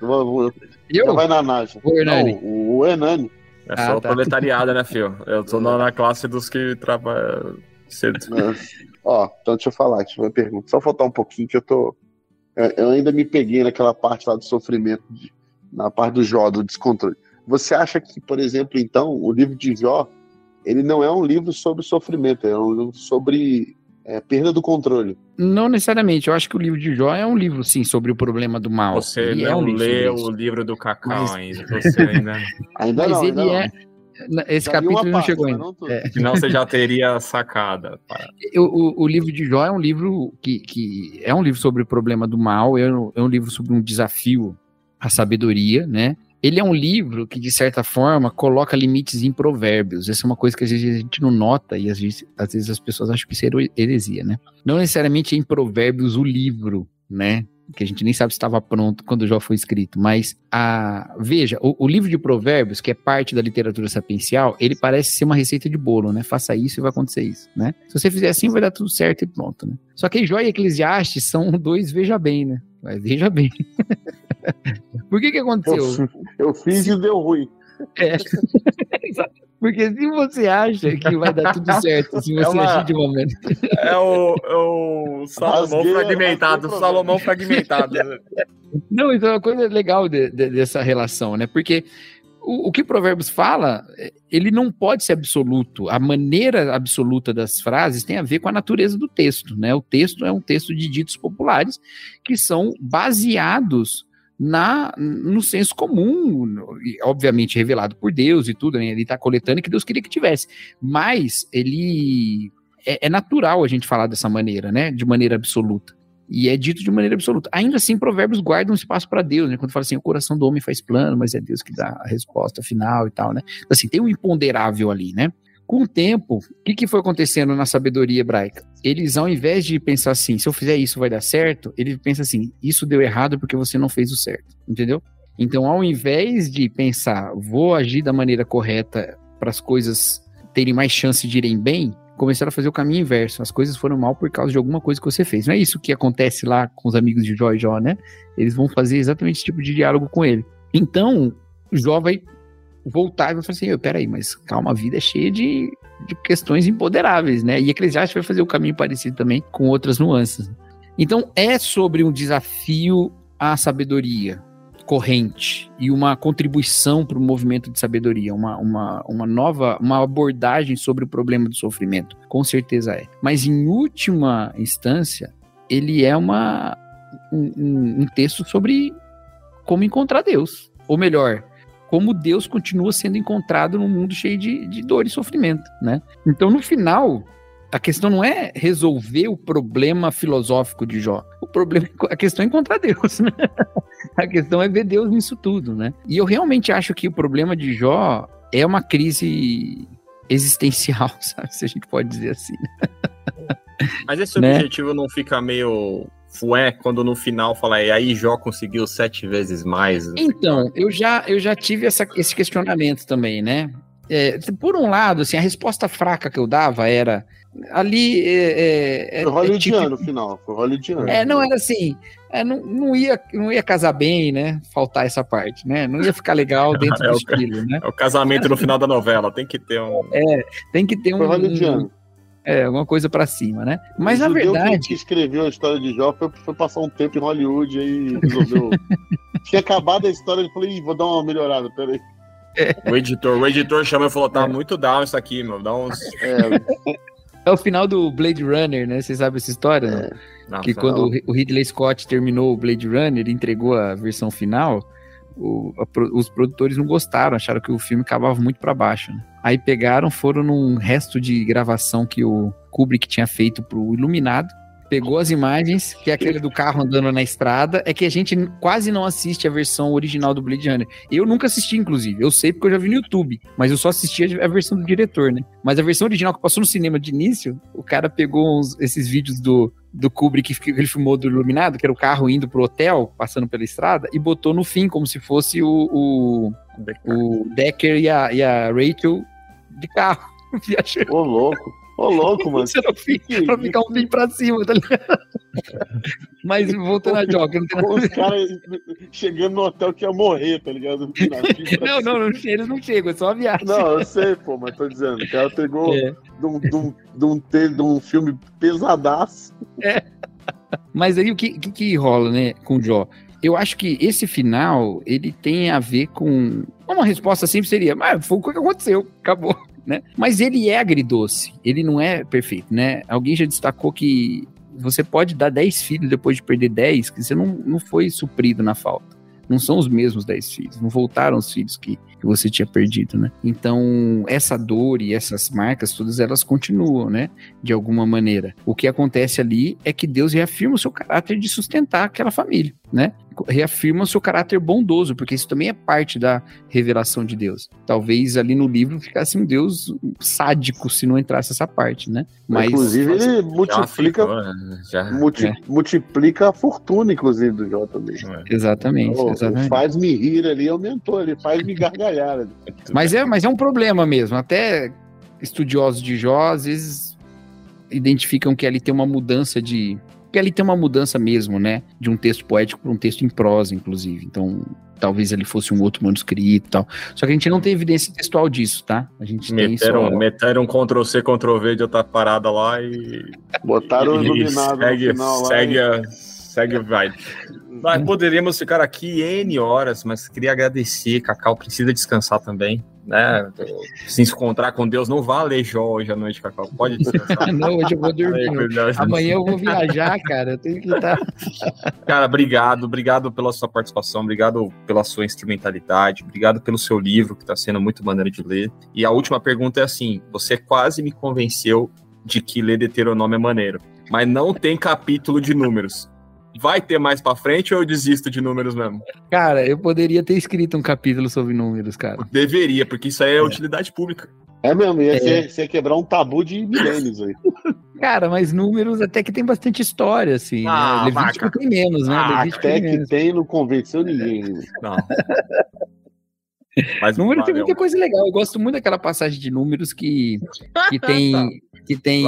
Eu? vai na Naja. O Hernani. Não, o Hernani. É só ah, tá. proletariado, né, filho? Eu tô na, na classe dos que trabalham cedo. Ó, então deixa eu falar, deixa eu uma pergunta. Só faltar um pouquinho que eu tô eu ainda me peguei naquela parte lá do sofrimento, de, na parte do Jó, do descontrole. Você acha que, por exemplo, então, o livro de Jó, ele não é um livro sobre sofrimento, é um livro sobre é, perda do controle. Não necessariamente. Eu acho que o livro de Jó é um livro, sim, sobre o problema do mal. Você ele não é um leu o livro do Cacau mas... ainda. Você ainda... (laughs) ainda mas não, ele ainda é... Esse já capítulo não chegou ainda. Não é. Senão você já teria sacada. O, o, o, livro de Jó é um livro que, que é um livro sobre o problema do mal, é um, é um livro sobre um desafio à sabedoria, né? Ele é um livro que, de certa forma, coloca limites em provérbios. Essa é uma coisa que às vezes a gente não nota e às vezes, às vezes as pessoas acham que isso é heresia, né? Não necessariamente é em provérbios o livro, né? Que a gente nem sabe se estava pronto quando já foi escrito, mas a veja, o, o, livro de Provérbios, que é parte da literatura sapiencial, ele parece ser uma receita de bolo, né? Faça isso e vai acontecer isso, né? Se você fizer assim, vai dar tudo certo e pronto, né? Só que Jó e Eclesiastes são (laughs) dois veja bem, né? Mas veja bem. (laughs) Por que que aconteceu? Eu, eu fiz se... e deu ruim. É. (laughs) Porque se você acha que vai dar tudo certo, se (laughs) é você é uma... agir de momento. É o, é o Salomão rasguei, fragmentado, Salomão fragmentado. Não, isso é uma coisa legal de, de, dessa relação, né? Porque o, o que Provérbios fala, ele não pode ser absoluto. A maneira absoluta das frases tem a ver com a natureza do texto, né? O texto é um texto de ditos populares que são baseados na no senso comum, obviamente revelado por Deus e tudo, né? ele está coletando que Deus queria que tivesse, mas ele é, é, natural a gente falar dessa maneira, né? De maneira absoluta. E é dito de maneira absoluta. Ainda assim, provérbios guardam espaço para Deus, né? Quando fala assim, o coração do homem faz plano, mas é Deus que dá a resposta final e tal, né? Então, assim, tem um imponderável ali, né? Com o tempo, o que, que foi acontecendo na sabedoria hebraica? Eles, ao invés de pensar assim, se eu fizer isso vai dar certo, ele pensa assim, isso deu errado porque você não fez o certo, entendeu? Então, ao invés de pensar, vou agir da maneira correta para as coisas terem mais chance de irem bem, começaram a fazer o caminho inverso. As coisas foram mal por causa de alguma coisa que você fez. Não é isso que acontece lá com os amigos de Jó e Jó, né? Eles vão fazer exatamente esse tipo de diálogo com ele. Então, Jó vai voltar e vai falar assim, peraí, mas calma, a vida é cheia de, de questões empoderáveis, né? E Eclesiastes vai fazer o caminho parecido também com outras nuances. Então, é sobre um desafio à sabedoria. corrente e uma contribuição para o movimento de sabedoria, uma, uma, uma nova, uma abordagem sobre o problema do sofrimento. Com certeza é. Mas em última instância, ele é uma, um, um texto sobre como encontrar Deus. Ou melhor, como Deus continua sendo encontrado num mundo cheio de, de dor e sofrimento, né? Então, no final, a questão não é resolver o problema filosófico de Jó. O problema, a questão é encontrar Deus, né? (laughs) A questão é ver Deus nisso tudo, né? E eu realmente acho que o problema de Jó é uma crise existencial, (laughs) sabe? Se a gente pode dizer assim. Mas esse né? objetivo não fica meio fué quando no final fala, e aí Jó conseguiu sete vezes mais? Então, eu já, eu já tive essa, esse questionamento também, né? É, por um lado, assim, a resposta fraca que eu dava era ali. É, é, foi hollywoodiano é, tipo, final, foi hollywoodiano. É, não era assim. É, não, não, ia, não ia casar bem, né? Faltar essa parte, né? Não ia ficar legal dentro (laughs) é do estilo, né? É o casamento no final da novela, tem que ter um. É, tem que ter um. Foi hollywoodiano. É, alguma coisa para cima, né? Mas o na verdade. que escreveu a história de Jó foi, foi passar um tempo em Hollywood e resolveu. (laughs) Tinha acabado a história e falei, vou dar uma melhorada, peraí. É. O editor, o editor chamou e falou: tá é. muito down isso aqui, meu. Dá uns. (laughs) É. é o final do Blade Runner, né? Vocês sabem essa história? Né? Não, que quando o Ridley Scott terminou o Blade Runner, ele entregou a versão final. O, a, os produtores não gostaram, acharam que o filme acabava muito para baixo. Né? Aí pegaram, foram num resto de gravação que o Kubrick tinha feito pro Iluminado pegou as imagens, que é aquele do carro andando na estrada, é que a gente quase não assiste a versão original do Blade Runner. Eu nunca assisti, inclusive. Eu sei porque eu já vi no YouTube, mas eu só assisti a versão do diretor, né? Mas a versão original que passou no cinema de início, o cara pegou uns, esses vídeos do, do Kubrick que ele filmou do Iluminado, que era o carro indo pro hotel, passando pela estrada, e botou no fim, como se fosse o, o, o Decker e a, e a Rachel de carro. (laughs) Ô, louco. Ô, louco, mano. Você não fica, pra ficar um fim pra cima, tá ligado? Mas voltando a joga, não Os caras chegando no hotel que ia morrer, tá ligado? (laughs) Não, não, não, eles não chegam, é só a viagem. Não, eu sei, pô, mas tô dizendo, o cara pegou é. de, um, de, um, de, um, de um filme pesadaço. É. Mas aí o que, que, que rola, né, com o Jó? Eu acho que esse final, ele tem a ver com. Uma resposta simples seria, mas foi o que aconteceu, acabou né? Mas ele é agridoce, ele não é perfeito, né? Alguém já destacou que você pode dar 10 filhos depois de perder 10, que você não, não foi suprido na falta. Não são os mesmos 10 filhos, não voltaram os filhos que, que você tinha perdido, né? Então, essa dor e essas marcas, todas elas continuam, né? De alguma maneira. O que acontece ali é que Deus reafirma o seu caráter de sustentar aquela família, né? reafirma o seu caráter bondoso, porque isso também é parte da revelação de Deus. Talvez ali no livro ficasse um Deus sádico se não entrasse essa parte, né? Mas inclusive ele multiplica já, né? multi, é. multiplica a fortuna inclusive do Jó também. É. Exatamente, oh, exatamente. Faz me rir ali aumentou, ele faz me gargalhar. (laughs) Ali. mas é, mas é um problema mesmo. Até estudiosos de Jó às vezes identificam que ali tem uma mudança de porque ali tem uma mudança mesmo, né? De um texto poético para um texto em prosa, inclusive. Então, talvez ele fosse um outro manuscrito e tal. Só que a gente não tem evidência textual disso, tá? A gente meteram, tem só... meteram um Ctrl C, Ctrl V de outra parada lá e. Botaram o iluminado segue, no final segue, lá. E... Segue, vai. Mas poderíamos ficar aqui N horas, mas queria agradecer. Cacau precisa descansar também né? Se encontrar com Deus, não vá ler Jó hoje à noite, Cacau. Pode descansar. (laughs) não, hoje eu vou dormir. Amanhã eu vou viajar, cara. Eu tenho que estar. Cara, obrigado, obrigado pela sua participação, obrigado pela sua instrumentalidade, obrigado pelo seu livro, que está sendo muito maneiro de ler. E a última pergunta é assim: você quase me convenceu de que ler Deuteronômio é maneiro, mas não tem capítulo de números vai ter mais pra frente ou eu desisto de números mesmo? Cara, eu poderia ter escrito um capítulo sobre números, cara. Deveria, porque isso aí é, é. utilidade pública. É mesmo, ia, é. Ser, ser quebrar um tabu de milênios aí. (laughs) Cara, mas números até que tem bastante história, assim. Né? Ah, né? Levítico tem menos, né? Ah, até que menos. tem, não convenceu ninguém. Não. Mas número tem muita coisa legal. Eu gosto muito daquela passagem de números que, que tem, (laughs) que tem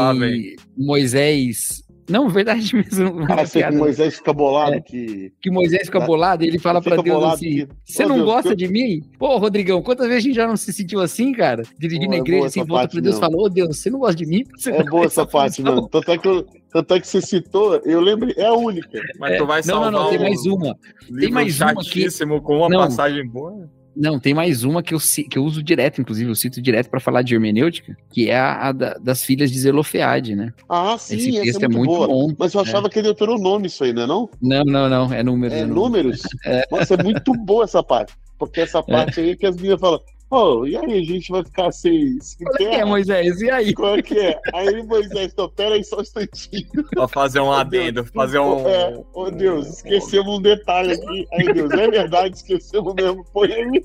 Moisés Não, verdade (laughs) mesmo. Ah, você que Moisés fica bolado é, que. Que Moisés fica bolado e ele fala para Deus assim: Você não Deus, gosta de mim? Pô, Rodrigão, quantas vezes a gente já não se sentiu assim, cara? Dirigindo a é igreja assim, volta para Deus e fala: Ô Deus, você não gosta de mim? Você é boa essa parte, mano. Tanto é, que eu, tanto é que você citou, eu lembro, é a única. Mas tu vai salvar Não, não, não, tem mais uma. Tem mais uma que... com uma não. passagem boa. Não, tem mais uma que eu, que eu uso direto, inclusive, eu cito direto para falar de hermenêutica, que é a, a da, das filhas de Zelofeade, né? Ah, sim, Esse texto é muito, é muito bom. Mas eu achava é. que ele era o nome isso aí, né? Não, não, não, não, é números. É, é números? (laughs) É. Nossa, é muito boa essa parte. Porque essa é. parte aí que as meninas falam, Oh, e aí, a gente vai ficar sem. sem Qual é, que é, Moisés? E aí? Qual é que é? Aí, Moisés, então, pera aí só um instantinho. Pra fazer um adendo, fazer um. É, oh Deus, esquecemos um detalhe aqui. Aí, Deus, é verdade, esquecemos mesmo. Põe aí.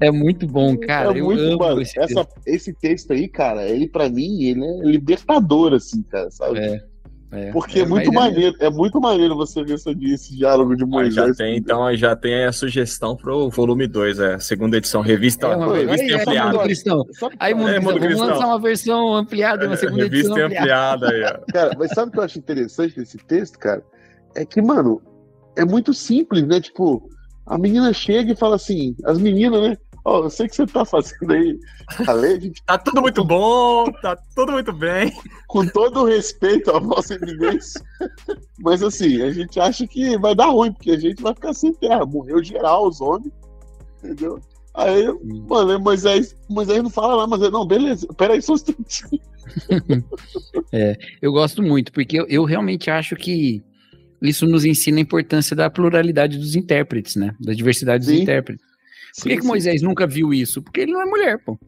É muito bom, cara. É muito, mano. Esse, essa, texto. esse texto aí, cara, ele pra mim, ele é libertador, assim, cara, sabe? É. É, Porque é, é muito maneiro, é... é... muito maneiro você ver esse, esse diálogo de Moisés. já tem, então já tem a sugestão pro volume 2, é a segunda edição, revista, é uma, revista aí, ampliada. Aí, Cristão. Aí, mundo, é, mundo vamos lançar uma versão ampliada, uma segunda revista edição ampliada. ampliada aí, cara, mas sabe o que eu acho interessante desse texto, cara? É que, mano, é muito simples, né? Tipo, a menina chega e fala assim, as meninas, né? Ó, oh, eu sei que você tá fazendo aí a lei. Gente... tá tudo muito bom, tá tudo muito bem. Com todo o respeito à vossa eminência. Mas assim, a gente acha que vai dar ruim, porque a gente vai ficar sem terra. Morreu geral os homens. Entendeu? Aí, mano, Moisés, Moisés não fala lá, mas não, beleza, peraí só um instantinho. (laughs) é, eu gosto muito, porque eu, eu realmente acho que isso nos ensina a importância da pluralidade dos intérpretes, né? Da diversidade dos Sim. intérpretes. Por que, que Moisés nunca viu isso? Porque ele não é mulher, pô.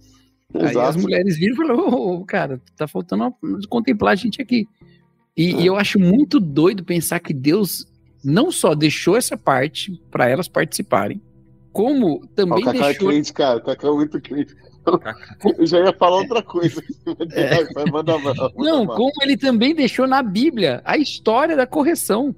Exato. Aí as mulheres viram e falaram, oh, cara, tá faltando contemplar a gente aqui. E, e, eu acho muito doido pensar que Deus não só deixou essa parte para elas participarem, como também o Cacá é deixou... é crente, cara, o Cacá é muito crente. Eu já ia falar outra coisa. (laughs) É. Vai, manda, manda, não, como ele também deixou na Bíblia a história da correção.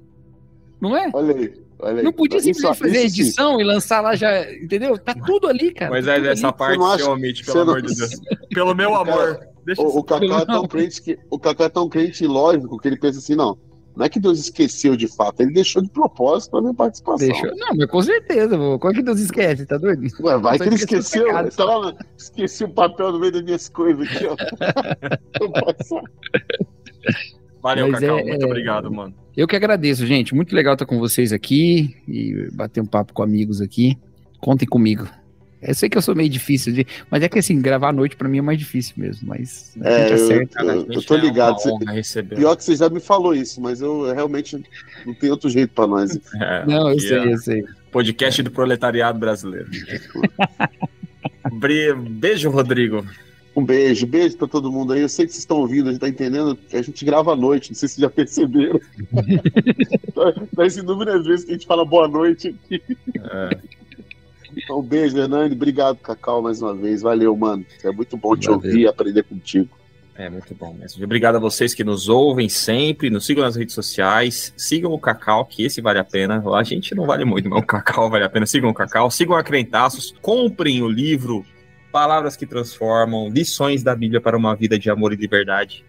Não é? Olha aí. Olha não podia simplesmente fazer edição sim. e lançar lá já, entendeu? Tá tudo ali, cara. Mas é dessa ali. parte se omite, pelo amor de Deus. (laughs) Pelo meu amor. Deixa o, o Cacá é tão crente que o Cacá é tão crente lógico que ele pensa assim, não. Não é que Deus esqueceu de fato, ele deixou de propósito pra minha participação. Deixou. Não, mas com certeza, pô. Como é que Deus esquece? Tá doido? Ué, vai que ele esqueceu. Pecado, tá lá, esqueci o papel no meio das minhas coisas aqui, ó. (laughs) Valeu, Mas Cacau. É, muito é... obrigado, mano. Eu que agradeço, gente. Muito legal estar com vocês aqui e bater um papo com amigos aqui. Contem comigo. Eu sei que eu sou meio difícil de. Mas é que assim, gravar à noite pra mim é mais difícil mesmo. Mas é, eu, certo, eu, eu, tô ligado. Você, pior que você já me falou isso, mas eu realmente não tem outro jeito pra nós. (laughs) É, não, eu sei, eu sei. Podcast do proletariado brasileiro. (laughs) Beijo, Rodrigo. Um beijo, beijo pra todo mundo aí. Eu sei que vocês estão ouvindo, a gente tá entendendo que a gente grava à noite, não sei se vocês já perceberam. (laughs) Das inúmeras vezes que a gente fala boa noite aqui. É. Então, um beijo, Hernani. Obrigado, Cacau, mais uma vez. Valeu, mano. É muito bom te Valeu. ouvir e aprender contigo. É muito bom mesmo. Obrigado a vocês que nos ouvem sempre, nos sigam nas redes sociais, sigam o Cacau, que esse vale a pena. A gente não vale muito, mas o Cacau vale a pena. Sigam o Cacau, sigam a Crentaços, comprem o livro Palavras que Transformam, Lições da Bíblia para uma Vida de Amor e Liberdade.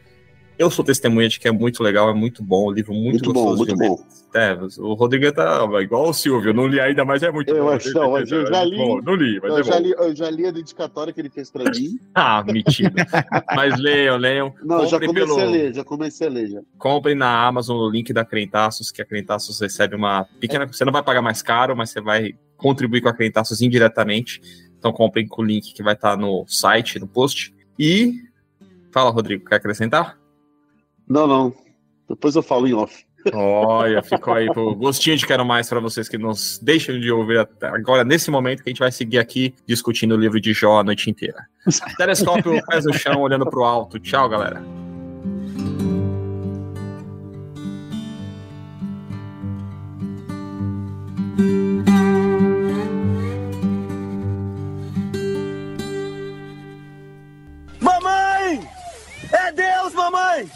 Eu sou testemunha de que é muito legal, é muito bom, o livro muito, muito gostoso. Bom, muito bom. É, o Rodrigo tá igual o Silvio, não li ainda, mas é muito eu bom. Acho, não, eu já li, bom, não li, mas eu é já li, eu já li a dedicatória que ele fez para mim. (laughs) ah, mentira. mas leiam, leiam. (laughs) Não, já comecei pelo... a ler, já comecei a ler. Já. Comprem na Amazon o link da Crentaços, que a Crentaços recebe uma pequena. É. Você não vai pagar mais caro, mas você vai contribuir com a Crentaços indiretamente então comprem com o link que vai estar tá no site, no post. E. Fala, Rodrigo, quer acrescentar? Não, não. Depois eu falo em off. Olha, ficou aí o (laughs) gostinho de quero mais para vocês que nos deixam de ouvir agora, nesse momento que a gente vai seguir aqui discutindo o livro de Jó a noite inteira. (laughs) Telescópio, pés no chão, olhando para o alto. Tchau, galera. É Deus, mamãe!